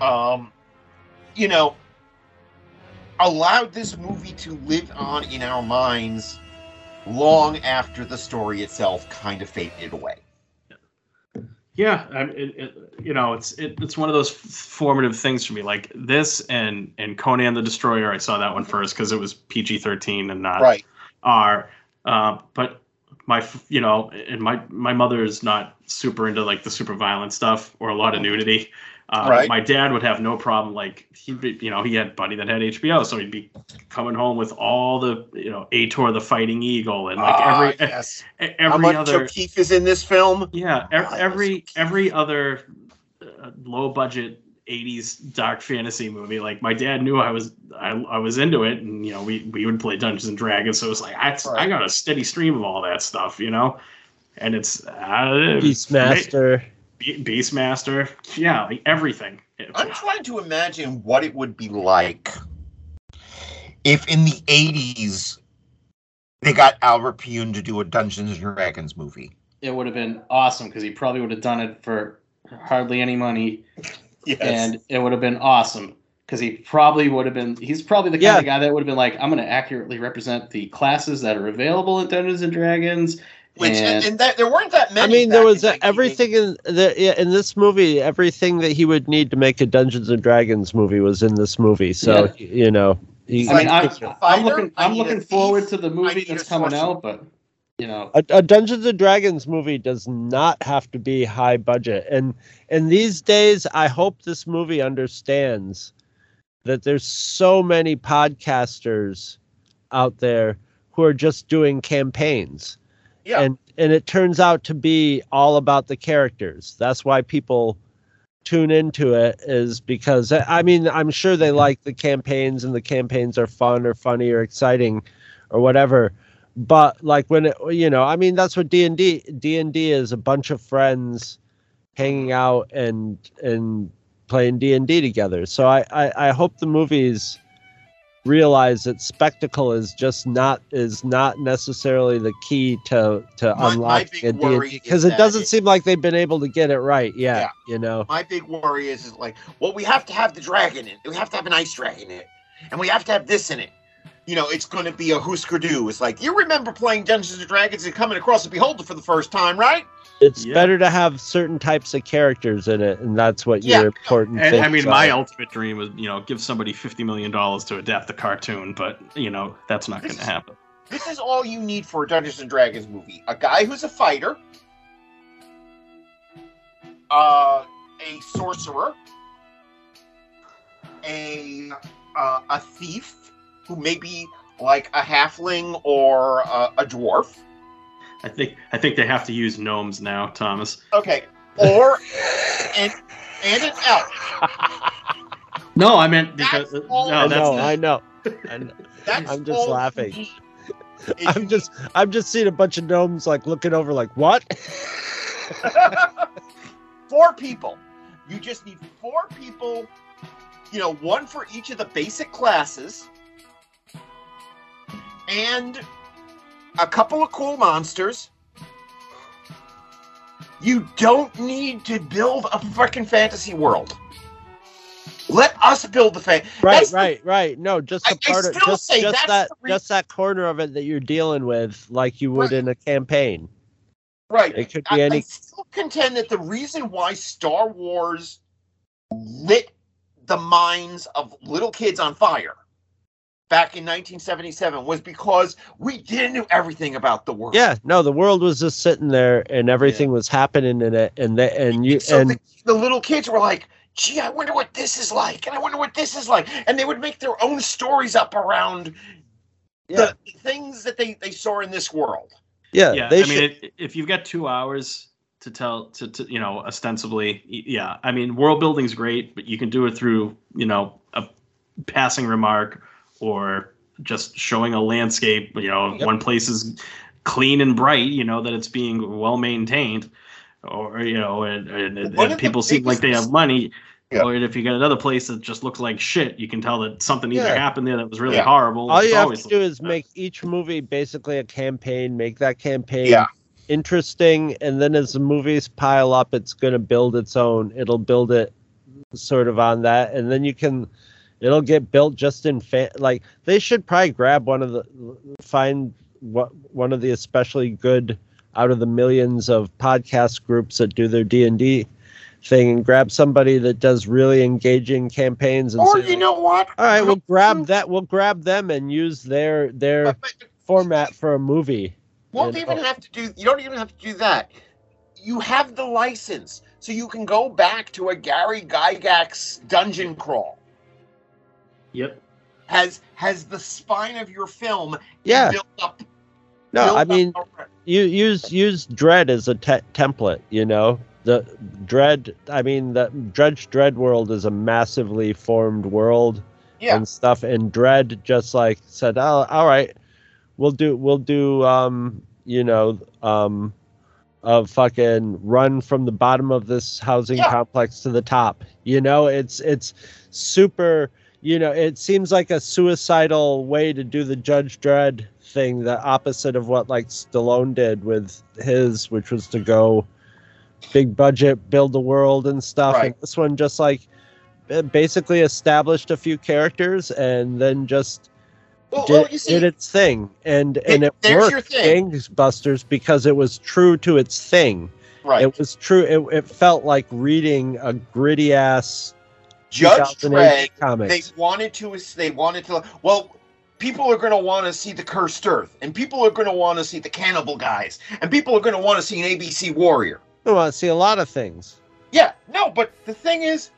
Um, you know, allowed this movie to live on in our minds long after the story itself kind of faded away. Yeah, I, it, it, you know, it's it, it's one of those f- formative things for me. Like this and and Conan the Destroyer, I saw that one first because it was PG thirteen and not Right. R. Uh, but my, you know, and my my mother is not super into like the super violent stuff or a lot of nudity. Uh, Right. My dad would have no problem. Like he'd be, you know, he had buddy that had HBO, so he'd be coming home with all the, you know, Ator the Fighting Eagle and like Ah, every yes. e- How every much other O'Keeffe is in this film? yeah, Ah, every every other uh, low budget '80s dark fantasy movie. Like my dad knew I was I, I was into it, and you know we we would play Dungeons and Dragons. So it was like I I got a steady stream of all that stuff, you know. And it's uh, Beastmaster. Be- Beastmaster, yeah, like everything. I'm trying to imagine what it would be like if in the 80s they got Albert Pyun to do a Dungeons and Dragons movie. It would have been awesome because he probably would have done it for hardly any money, Yes. and it would have been awesome because he probably would have been. He's probably the kind Yeah. of guy that would have been like, I'm going to accurately represent the classes that are available in Dungeons and Dragons. Which and, and, and that there weren't that many. I mean, there was in uh, everything in the yeah, in this movie. Everything that he would need to make a Dungeons and Dragons movie was in this movie. So you know, he, I mean, I, Like, I'm looking. I I'm looking forward to the movie that's coming out, but you know, a, a Dungeons and Dragons movie does not have to be high budget. And and these days, I hope this movie understands that there's so many podcasters out there who are just doing campaigns. Yeah. And and it turns out to be all about the characters. That's why people tune into it is because I mean, I'm sure they like the campaigns and the campaigns are fun or funny or exciting or whatever but like when it you know i mean that's what d&d d&d is a bunch of friends hanging out and and playing d&d together so i i, I hope the movies realize that spectacle is just not is not necessarily the key to to My- unlocking big a worry d&d because it doesn't it- seem like they've been able to get it right yet Yeah. you know My big worry is, is like, well, we have to have the dragon in it. We have to have an ice dragon in it. And we have to have this in it. You know, it's going to be a Husker Du. It's like, you remember playing Dungeons and Dragons and coming across a Beholder for the first time, right? It's Yeah. better to have certain types of characters in it, and that's what Yeah. your important And I things mean, my ultimate dream was, you know, give somebody fifty million dollars to adapt the cartoon, but you know that's not going to happen. This is all you need for a Dungeons and Dragons movie: a guy who's a fighter, uh, a sorcerer, a uh, a thief who may be like a halfling or a, a dwarf. I think I think they have to use gnomes now, Thomas. Okay, or and and an elf. No, I meant because That's uh, all- no, I that's know, the- I know. I know. That's I'm just laughing. I'm just, I'm just seeing a bunch of gnomes like looking over, like what? four people. You just need four people, you know, one for each of the basic classes, and a couple of cool monsters. You don't need to build a fucking fantasy world. Let us build the fan. Right, That's the- right, right. No, just I- a I part of just, just that just that corner of it that you're dealing with, like you would Right. in a campaign. Right. It could I, be I any. still contend that the reason why Star Wars lit the minds of little kids on fire back in 1977 was because we didn't know everything about the world. Yeah, no, the world was just sitting there, and everything was happening in it, and the, and you So and the, the little kids were like, gee, I wonder what this is like, and I wonder what this is like. And they would make their own stories up around yeah, the things that they, they saw in this world. yeah, yeah. they I mean, it, if you've got two hours to tell, to, to you know, ostensibly, yeah. I mean, world building's great, but you can do it through, you know, a passing remark or just showing a landscape. You know, Yep. one place is clean and bright. You know that it's being well maintained, or you know, and, and, and One people seem like they have money. Yeah. Or if you got another place that just looks like shit, you can tell that something either Yeah. happened there that was really Yeah. horrible. All It's you have always to do like is that. make each movie basically a campaign. Make that campaign Yeah. interesting, and then as the movies pile up, it's going to build its own. It'll build it sort of on that, and then you can. It'll get built just in fan. Like they should probably grab one of the find what one of the especially good out of the millions of podcast groups that do their D and D thing, and grab somebody that does really engaging campaigns. And Or say, you know what? all right, we'll grab that. We'll grab them and use their their But- but- format for a movie. won't you even know? have to do you don't even have to do that you have the license so you can go back to a gary gygax dungeon crawl Yep. has has the spine of your film Yeah. built up No, built I up mean, you use use Dredd as a te- template. You know, the Dredd. I mean, the Dredge Dredd world is a massively formed world yeah and stuff. And Dredd just like said, "Oh, all right, we'll do we'll do um, you know, um, a fucking run from the bottom of this housing Yeah. complex to the top." You know, it's it's super. You know, it seems like a suicidal way to do the Judge Dredd thing, the opposite of what like Stallone did with his, which was to go big budget, build the world and stuff. Right. And this one just like basically established a few characters and then just well, did, well see did its thing. And and it there's your worked thing. gangbusters because it was true to its thing. right It was true. It, it felt like reading a gritty ass judge 2000 AD dredd comics. they wanted to they wanted to well people are going to want to see the cursed earth and people are going to want to see the cannibal guys and people are going to want to see an abc warrior I want to see a lot of things. yeah no but the thing is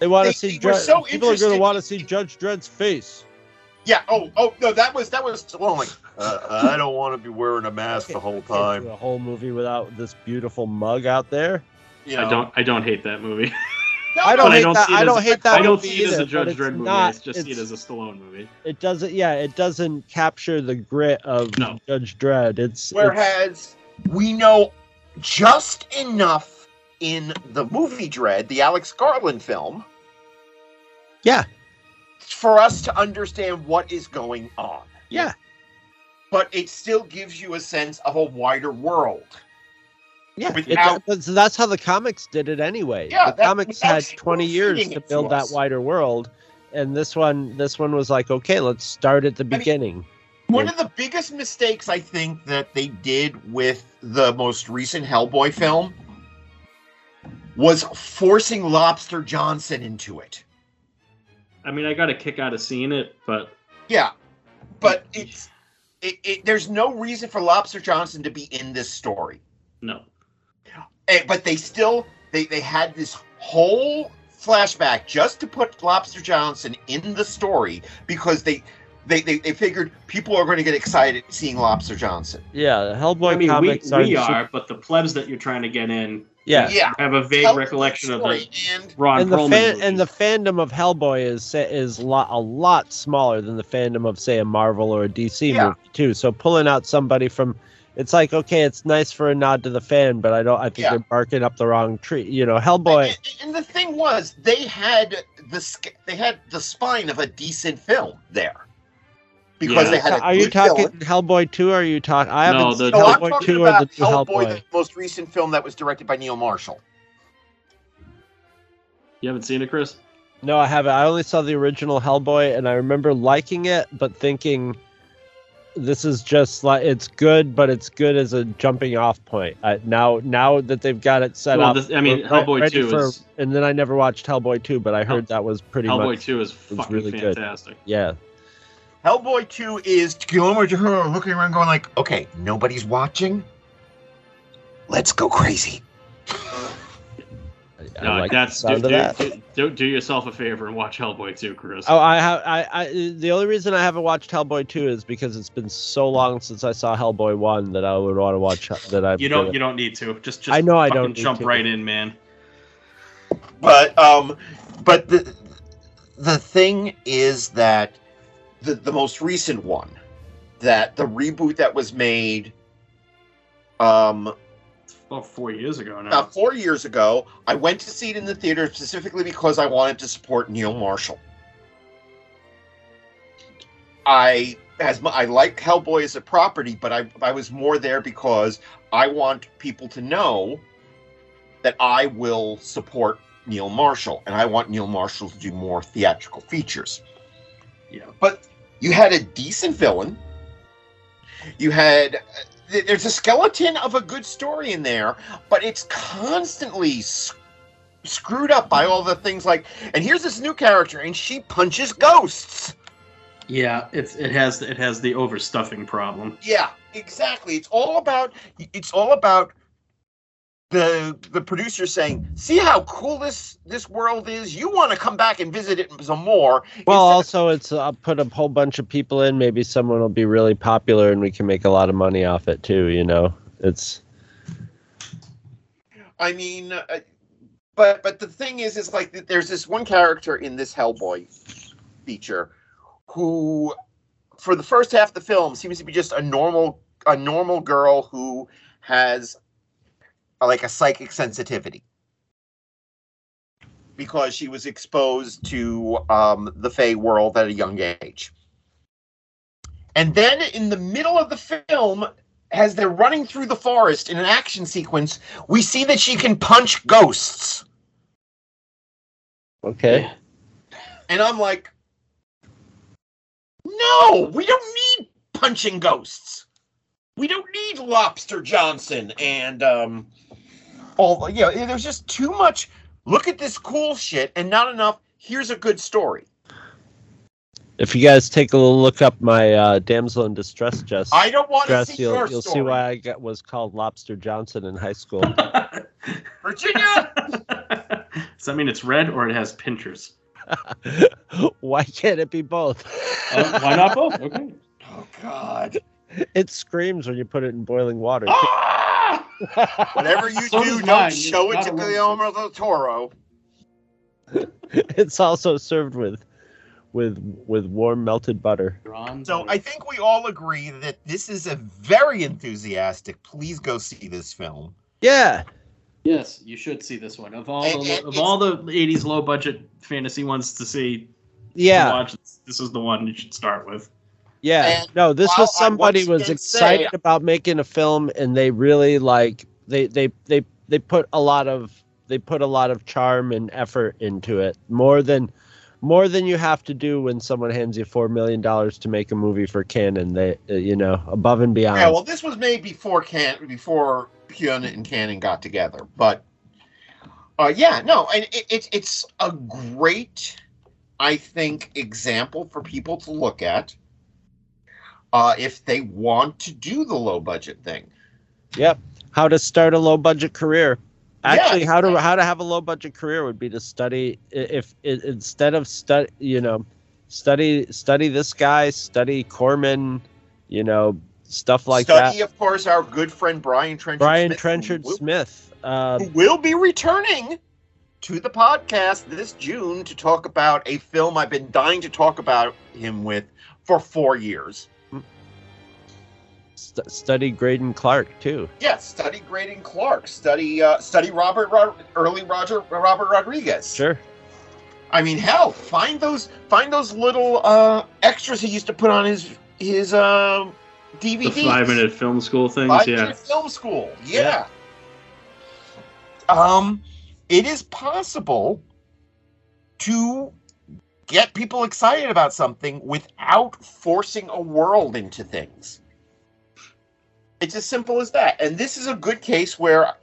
They want to see they were Judge. so people are going to want to see Judge Dredd's face. Yeah. Oh. Oh. No. That was that was Stallone. Like, uh, I don't want to be wearing a mask the whole time. The whole movie without this beautiful mug out there. You know? I don't. I don't hate that movie. No, I don't But I hate don't that. see it I don't a- hate that. I don't see it as a Judge it's Dredd movie. not- I just see it as a Stallone movie. It doesn't. Yeah, it doesn't capture the grit of No. Judge Dredd. It's, it's Whereas we know just enough in the movie Dredd, the Alex Garland film, yeah, for us to understand what is going on. yeah. But it still gives you a sense of a wider world. Yeah, it, Without- but that's how the comics did it anyway. Yeah, the that- comics had 20 years to it to build that wider world, and this one, this one was like, okay, let's start at the mean, beginning. One of the biggest mistakes I think that they did with the most recent Hellboy film was forcing Lobster Johnson into it. I mean, I got a kick out of seeing it, but Yeah, but it's it, it, there's no reason for Lobster Johnson to be in this story. no. Eh, but they still they they had this whole flashback just to put Lobster Johnson in the story because they they they, they figured people are going to get excited seeing Lobster Johnson. Yeah, the Hellboy I mean, we, are. we are, but the plebs that you're trying to get in Yeah. Yeah. have a vague Tell the recollection of story, the and Ron and the fan, and the fandom of Hellboy is is lot, a lot smaller than the fandom of say a Marvel or a DC Yeah. movie too. So pulling out somebody from it's like okay, it's nice for a nod to the fan, but I don't. I think Yeah. they're barking up the wrong tree. You know, Hellboy. And, and the thing was, they had the they had the spine of a decent film there because Yeah. they had. A Are you talking villain. Hellboy two? Or are you talking? I haven't No, the- No, I'm Hellboy two or the new Hellboy, Hellboy. the most recent film that was directed by Neil Marshall. You haven't seen it, Chris? No, I haven't. I only saw the original Hellboy, and I remember liking it, but thinking this is just like it's good, but it's good as a jumping off point. Uh, now, now that they've got it set Well, up, this- I mean, Hellboy 2 for- is- and then I never watched Hellboy two, but I heard that was pretty much. Hellboy much 2 is fucking really good. fantastic. yeah. Hellboy 2 is Guillermo del Toro looking around going like, okay, nobody's watching. Let's go crazy. I No, like that's the sound do, of do, that. do, do, do yourself a favor and watch Hellboy 2, Chris. Oh, I have. I, I. The only reason I haven't watched Hellboy two is because it's been so long since I saw Hellboy one that I would want to watch. That I. you don't you don't need to. Just just I know I don't need jump to. right in, man. But um, but the the thing is that the the most recent one, that the reboot that was made, um, About four years ago now. about four years ago, I went to see it in the theater specifically because I wanted to support Neil Marshall. I as mu- I like Hellboy as a property, but I I was more there because I want people to know that I will support Neil Marshall, and I want Neil Marshall to do more theatrical features. Yeah. But you had a decent villain. You had there's a skeleton of a good story in there, but it's constantly s- screwed up by all the things like. And here's this new character, and she punches ghosts. Yeah, it's it has it has the overstuffing problem. Yeah, exactly. It's all about it's all about the the producer saying, "See how cool this this world is. You want to come back and visit it some more." Well, also it's uh, put a whole bunch of people in. Maybe someone will be really popular, and we can make a lot of money off it too. You know, it's I mean, uh, but but the thing is, is like there's this one character in this Hellboy feature who, for the first half of the film, seems to be just a normal a normal girl who has like a psychic sensitivity because she was exposed to um, the Fey world at a young age. And then in the middle of the film, as they're running through the forest in an action sequence, we see that she can punch ghosts. okay. And I'm like, no, we don't need punching ghosts. We don't need Lobster Johnson and um all yeah, there's just too much look at this cool shit and not enough here's a good story. If you guys take a little look up my uh, damsel in distress, just I don't want to dress, see you'll your you'll see why I got, was called Lobster Johnson in high school. Virginia Does that mean it's red or it has pinchers? why can't it be both? Uh, why not both? Okay. Oh God. It screams when you put it in boiling water. Ah! Whatever you So do, don't mine. show it Gotta to love Guillermo del Toro. it's also served with with with warm melted butter. So I think we all agree that this is a very enthusiastic. Please go see this film. Yeah. Yes, you should see this one. Of all And- the and of all the '80s low budget fantasy ones to see, to Yeah. watch, this is the one you should start with. Yeah. And No, this was somebody was excited say- about making a film and they really like they they they they put a lot of they put a lot of charm and effort into it. More than more than you have to do when someone hands you four million dollars to make a movie for Cannon. They, uh, you know, above and beyond. Yeah, well, this was made before Can before Pyun and Cannon got together, but uh, yeah, no, and it, it, it's a great, I think, example for people to look at uh, if they want to do the low budget thing. Yep. How to start a low budget career. Actually, Yeah, how to how to have a low budget career would be to study i- if, instead of study, you know, study study this guy, study Corman, you know, stuff like Study, that. Study, of course, our good friend Brian Trenchard. Brian Smith, who Trenchard will- Smith. Uh, who will be returning to the podcast this June to talk about a film I've been dying to talk about him with for four years. St- study Greydon Clark too. Yes, study Greydon Clark. Study uh, study Robert Rod- early Roger Robert Rodriguez. Sure. I mean, hell, find those find those little uh, extras he used to put on his his uh, The five minute film school things, Five yeah. Minute film school. Yeah. Um, it is possible to get people excited about something without forcing a world into things. It's as simple as that. And this is a good case where I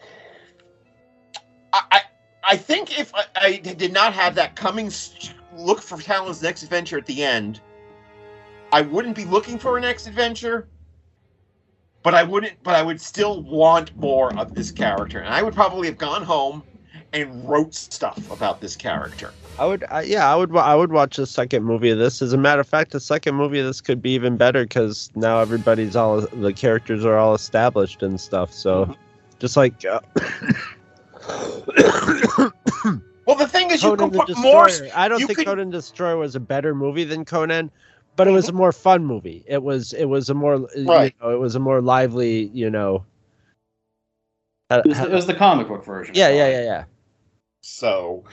I, I think if I, I did not have that coming look for Talon's next adventure at the end, I wouldn't be looking for a next adventure but I wouldn't. But I would still want more of this character, and I would probably have gone home and wrote stuff about this character. I would, I, yeah, I would, I would watch the second movie of this. As a matter of fact, the second movie of this could be even better because now everybody's all, the characters are all established and stuff. So, mm-hmm. just like uh, Well, the thing is, you Conan can the put more. I don't think could- Conan the Destroyer was a better movie than Conan, but it was mm-hmm. a more fun movie. It was, it was a more, Right. you know, it was a more lively, you know. Uh, it was, it was the comic book version. yeah, yeah, yeah, yeah. So,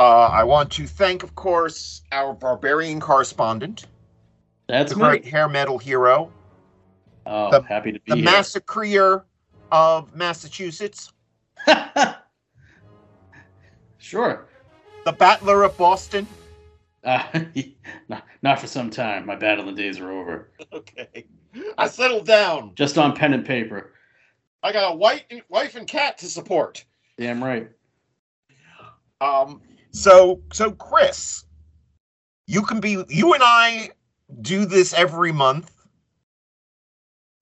uh, I want to thank, of course, our barbarian correspondent, That's the me. great hair metal hero, Oh, the- happy to be the here. massacreer of Massachusetts, sure. the battler of Boston. Uh, not, not for some time. My battling days are over. Okay, I settled down. Just on pen and paper. I got a wife, wife and cat to support. Damn right. Um, so so Chris, you can be you and I do this every month,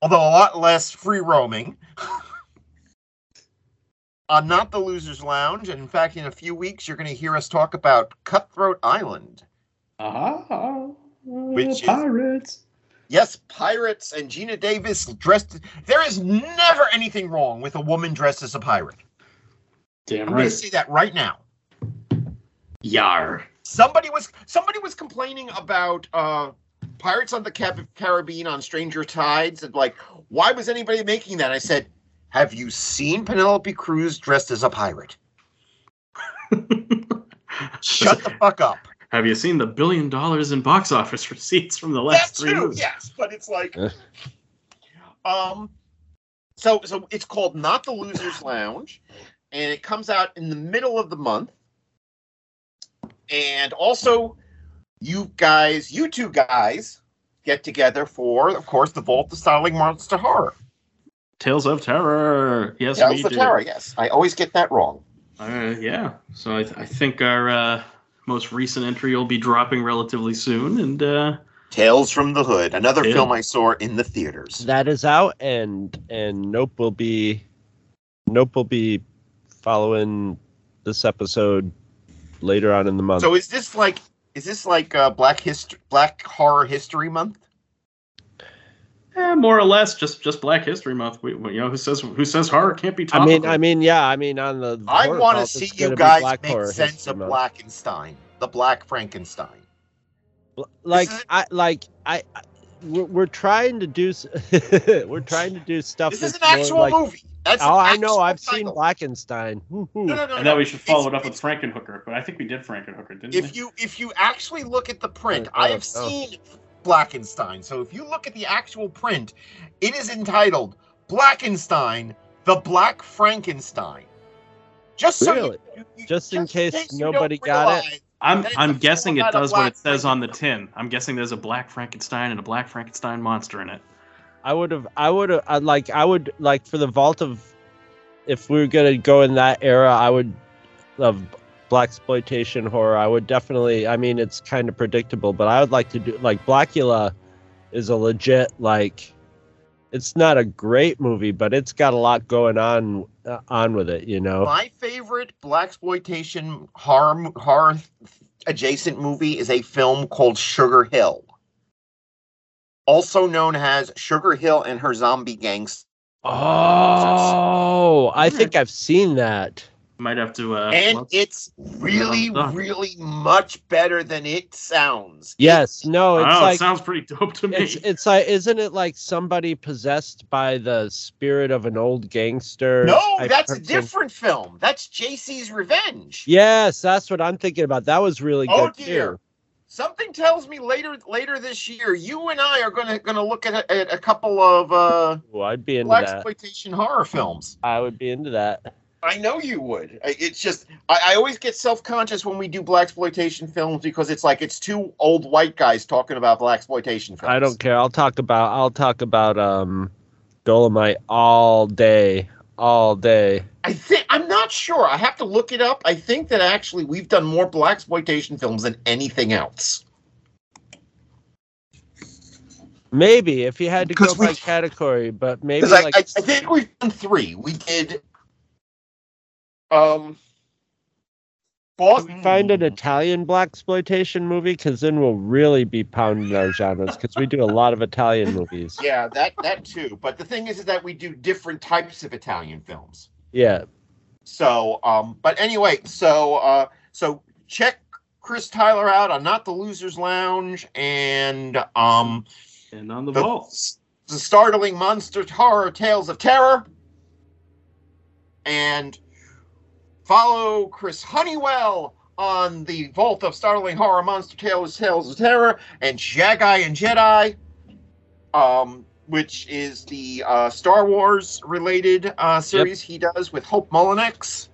although a lot less free roaming. uh, not the Losers Lounge, and in fact, in a few weeks, you're going to hear us talk about Cutthroat Island. Aha. Which is- pirates. Yes, pirates and Geena Davis dressed. There is never anything wrong with a woman dressed as a pirate. Damn I'm going to right. say that right now. Yar. Somebody was somebody was complaining about uh Pirates on the Cab- Caribbean on Stranger Tides and like why was anybody making that? I said, "Have you seen Penelope Cruz dressed as a pirate?" Shut the fuck up. Have you seen the billion dollars in box office receipts from the That last three too, movies? yes, but it's like Eh. um so so it's called Not the Losers Lounge and it comes out in the middle of the month. And also you guys, you two guys get together for of course the Vault of Startling Monster Horror. Tales of Terror. Yes, Tales of do. Terror, yes. I always get that wrong. Uh, yeah. So I, th- I think our uh, most recent entry will be dropping relatively soon, and uh, Tales from the Hood, another Yeah. film I saw in the theaters. That is out, and and Nope will be, Nope will be following this episode later on in the month. So is this like is this like uh, Black History Black Horror History Month? eh, more or less just just Black History Month. We, we- you know who says who says horror can't be I mean, I mean, yeah, I mean, on the I want to see you guys make Horror sense History of Month. Blackenstein, the Black Frankenstein. Like is- I like I, I we're, we're trying to do we're trying to do stuff. This is an actual like, movie. That's Oh, I know. I've seen. Blackenstein. No, no, no, and no. then we should follow It's- it up with Frankenhooker. But I think we did Frankenhooker, didn't If we? you if you actually look at the print, Oh, I oh, have oh. seen Blackenstein. So if you look at the actual print, it is entitled Blackenstein, the Black Frankenstein. Just so Really? you, you- Just in case you nobody got it? I'm I'm guessing it does what it says on the tin. I'm guessing there's a black Frankenstein and a black Frankenstein monster in it. I would have, I would have, like, I would like for the vault of, if we are gonna go in that era, I would of black exploitation horror. I would definitely. I mean, it's kind of predictable, but I would like to do like Blackula is a legit like. It's not a great movie, but it's got a lot going on uh, on with it. You know. My favorite black exploitation horror horror adjacent movie is a film called Sugar Hill, also known as Sugar Hill and Her Zombie Gangs. Oh, I think I've seen that. Might have to. Uh, and let's- it's really, Well really much better than it sounds. Yes. No. I It's don't like it sounds pretty dope to me. It's it's like isn't it like somebody possessed by the spirit of an old gangster? No, type that's a different film. That's J.D.'s Revenge. Yes, that's what I'm thinking about. That was really Oh good dear. too. Something tells me later later this year, you and I are gonna gonna look at a, at a couple of uh, Well, I'd be into black exploitation horror films. I would be into that. I know you would. It's just I, I always get self conscious when we do black exploitation films because it's like it's two old white guys talking about black exploitation films. I don't care. I'll talk about I'll talk about um Dolomite all day. All day. I think I'm not sure. I have to look it up. I think that actually we've done more black exploitation films than anything else. Maybe if you had to go we- by category, but maybe Because I, like I, I think we've done three. We did um Can we find an Italian black exploitation movie? Because then we'll really be pounding our genres. Because we do a lot of Italian movies. Yeah, that that too. But the thing is, is that we do different types of Italian films. Yeah. So, um, but anyway, so uh, so check Chris Tyler out on Not the Losers Lounge and um, and on the the, vault. the startling monster horror tales of terror, and follow Chris Honeywell on the Vault of Startling Horror Monster Tales Tales of Terror and Jagai and Jedi, um, which is the uh, Star Wars related uh, series he does with Hope Mullinex.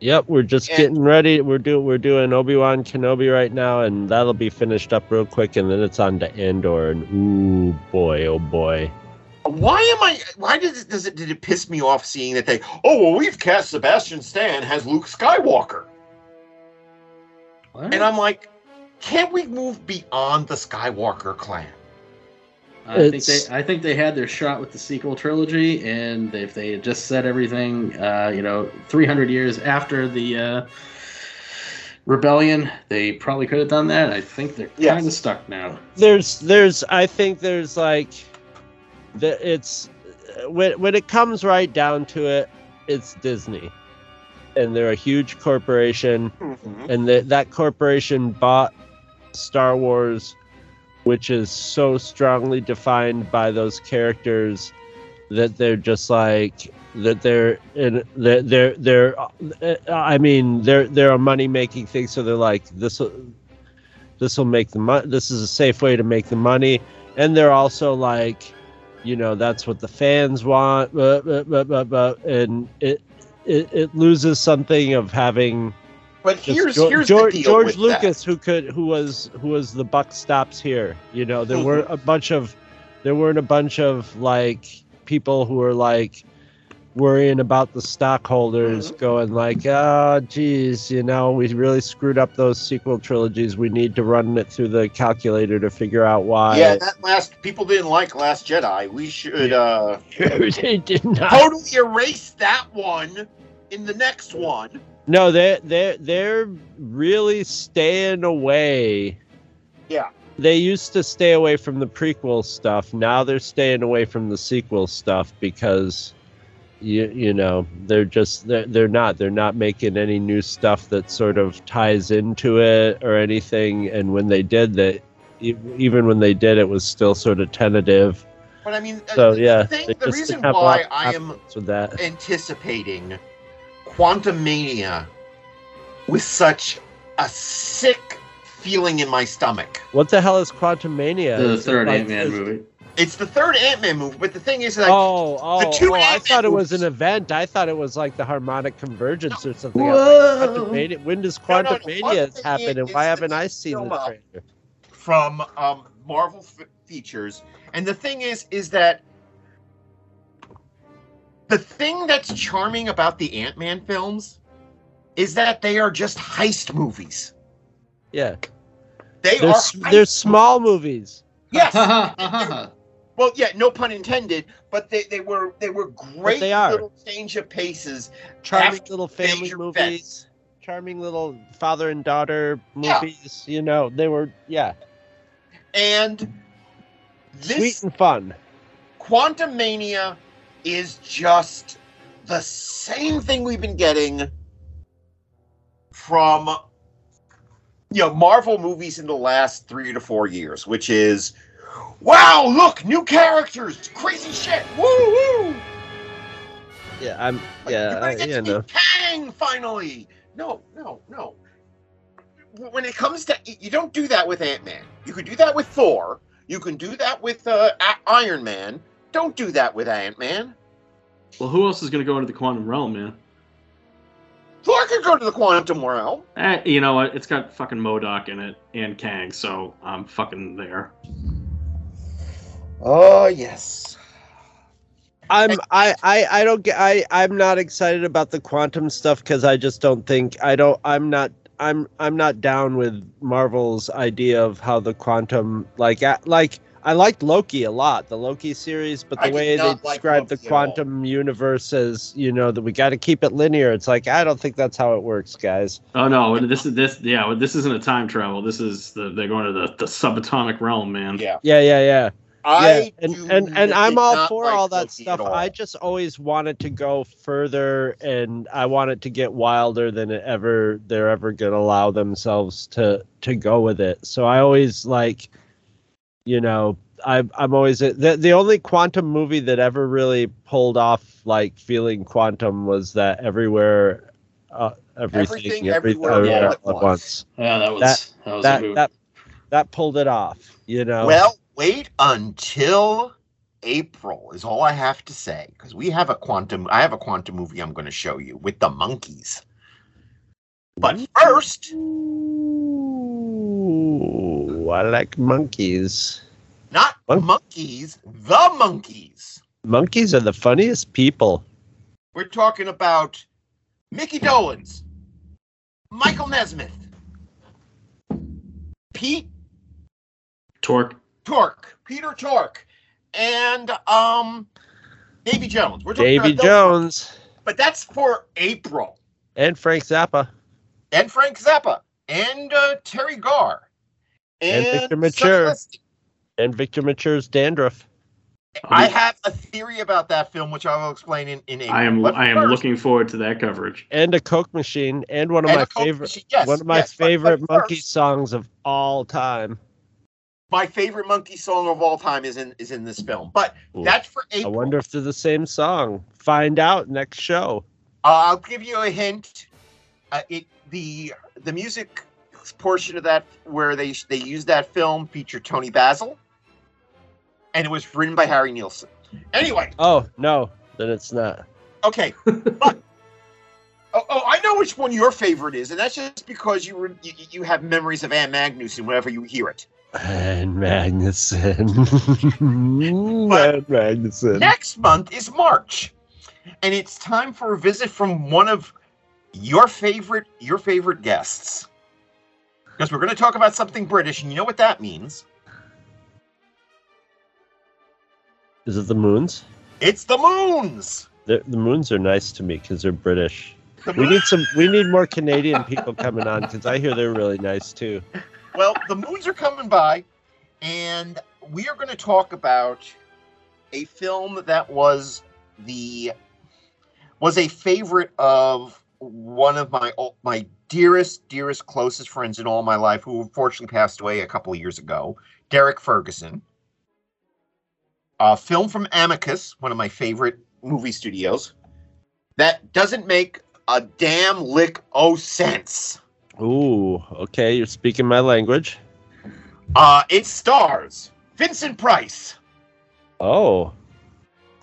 Yep, we're just And- getting ready. We're doing we're doing Obi Wan Kenobi right now, and that'll be finished up real quick, and then it's on to Andor. And ooh boy, oh boy. Why am I? Why does it, does it did it piss me off seeing that they? Oh well, we've cast Sebastian Stan as Luke Skywalker, and I'm like, can't we move beyond the Skywalker clan? I think they I think they had their shot with the sequel trilogy, and if they had just said everything, uh, you know, 300 years after the uh, rebellion, they probably could have done that. I think they're Yes. kind of stuck now. There's there's I think there's like, the it's when when it comes right down to it, it's Disney, and they're a huge corporation. and that that corporation bought Star Wars, which is so strongly defined by those characters that they're just like that they're in they're they're, they're uh, I mean they're they're a money making thing so they're like this will this will make the money this is a safe way to make the money. And they're also like you know that's what the fans want but, but, but, and it, it it loses something of having But here's Geor- here's George, the deal George with Lucas, who could, who was, who was the buck stops here. You know, there hmm. were a bunch of, there weren't a bunch of like people who were like worrying about the stockholders, Mm-hmm. going like, oh, geez, you know, we really screwed up those sequel trilogies. We need to run it through the calculator to figure out why. Yeah, that last people didn't like Last Jedi. We should uh they did not. totally erase that one in the next one. No, they they they're really staying away. Yeah. They used to stay away from the prequel stuff. Now they're staying away from the sequel stuff because you you know, they're just they're, they're not they're not making any new stuff that sort of ties into it or anything and when they did that even when they did it was still sort of tentative. But I mean, uh, So the yeah, thing- the reason have a lot why I am confidence with that. anticipating Quantumania with such a sick feeling in my stomach. What the hell is Quantumania? The third Ant Man movie. It's the third Ant Man movie, but the thing is, like, oh, oh, the two oh, I Ant-Man thought it was an event. I thought it was like the harmonic convergence or something. Whoa. Quantumania- When does No, no, no, Quantumania has Quantumania happened, and why haven't I seen film the trailer? from um, Marvel f- features. And the thing is, is that the thing that's charming about the Ant Man films is that they are just heist movies. Yeah, They they're are s- they're small movies. Yes. yeah, well, yeah, no pun intended, but they, they were they were great they are. little change of paces. Charming little family movies. events. Charming little father and daughter Yeah. movies. You know, they were yeah, And this sweet and fun. Quantumania is just the same thing we've been getting from you know Marvel movies in the last three to four years, which is wow, look, new characters, crazy shit, woo woo. Yeah, I'm Like, yeah, you're gonna I, get yeah, to no. Kang finally. No, no, no. When it comes to, you don't do that with Ant Man. You could do that with Thor. You can do that with uh, Iron Man. Don't do that with Ant Man. Well, who else is going to go into the quantum realm, man? Thor could go to the quantum realm. Eh, you know what? It's got fucking MODOK in it and Kang, so I'm fucking there. Oh yes. I'm I, I I don't get I I'm not excited about the quantum stuff because I just don't think I don't I'm not I'm I'm not down with Marvel's idea of how the quantum like a- like I liked Loki a lot the Loki series but the did way they not like describe the Loki at quantum universe as you know that we got to keep it linear it's like I don't think that's how it works guys Oh no, this is this yeah, this isn't a time travel. This is the they're going to the, the subatomic realm, man. Yeah. yeah yeah yeah I yeah, and and, and I'm all for like all that Loki stuff. all. I just always wanted to go further, and I want it to get wilder than it ever they're ever gonna allow themselves to to go with it. So I always like, you know, I I'm always the the only quantum movie that ever really pulled off like feeling quantum was that everywhere, uh, everything, Everything, every- everywhere, everywhere all at once. Yeah, that was That- that, was that that that pulled it off. You know. Well, wait until April is all I have to say because we have a quantum. I have a quantum movie I'm going to show you with the Monkees. But first, Ooh, I like monkeys. not Mon- monkeys, the Monkees. Monkeys are the funniest people. We're talking about Micky Dolenz, Michael Nesmith, Pete Tork. Tork, Peter Tork, and um, Davy Jones. We're Davy about those- Jones but that's for April. and Frank Zappa and Frank Zappa and uh, Teri Garr And and, Victor Sonny Mature. And Victor Mature's dandruff. I have a theory about that film, which I will explain in, in April. I am But I am first- looking forward to that coverage. And a Coke machine and one of And my favorite machine, yes, one of my yes, but- but favorite monkey first- songs of all time. My favorite monkey song of all time is in is in this film, but Ooh. that's for April. I wonder if they're the same song. Find out next show. Uh, I'll give you a hint. Uh, it the the music portion of that where they they used that film featured Toni Basil, and it was written by Harry Nilsson. Anyway, Oh no, then it's not. Okay, but oh, oh, I know which one your favorite is, and that's just because you were you, you have memories of Ann Magnuson whenever you hear it. Ann Magnuson. Ann Magnuson. Next month is March, and it's time for a visit from one of your favorite your favorite guests. Because we're going to talk about something British, and you know what that means? Is it the moons? It's the Moons. The, the moons are nice to me because they're British. We need some. We need more Canadian people coming on because I hear they're really nice too. Well, the moons are coming by, and we are going to talk about a film that was the was a favorite of one of my my dearest, dearest, closest friends in all my life, who unfortunately passed away a couple of years ago, Derek Ferguson. A film from Amicus, one of my favorite movie studios, that doesn't make a damn lick o sense. Ooh, okay, you're speaking my language. Uh, it stars Vincent Price, Oh.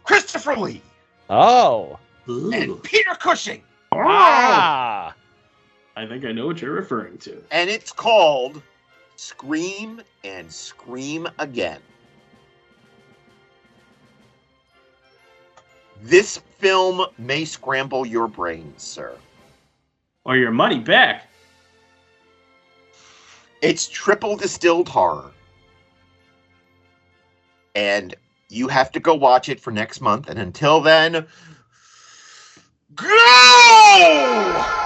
Christopher Lee Oh. and Peter Cushing. Ah. I think I know what you're referring to. And it's called Scream and Scream Again. This film may scramble your brains, sir. Or your money back. It's triple distilled horror. And you have to go watch it for next month. And until then, go!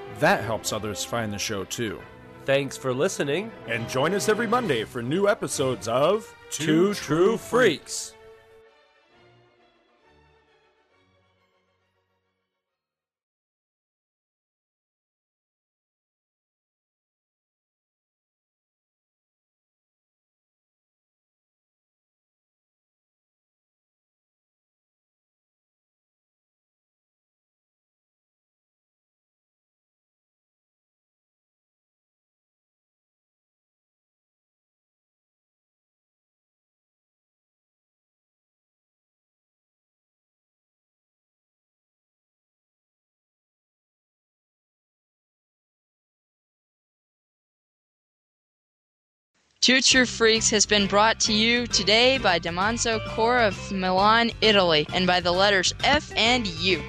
That helps others find the show too. Thanks for listening. And join us every Monday for new episodes of Two True Freaks. Two True Freaks has been brought to you today by Damanzo Core of Milan, Italy, and by the letters F and U.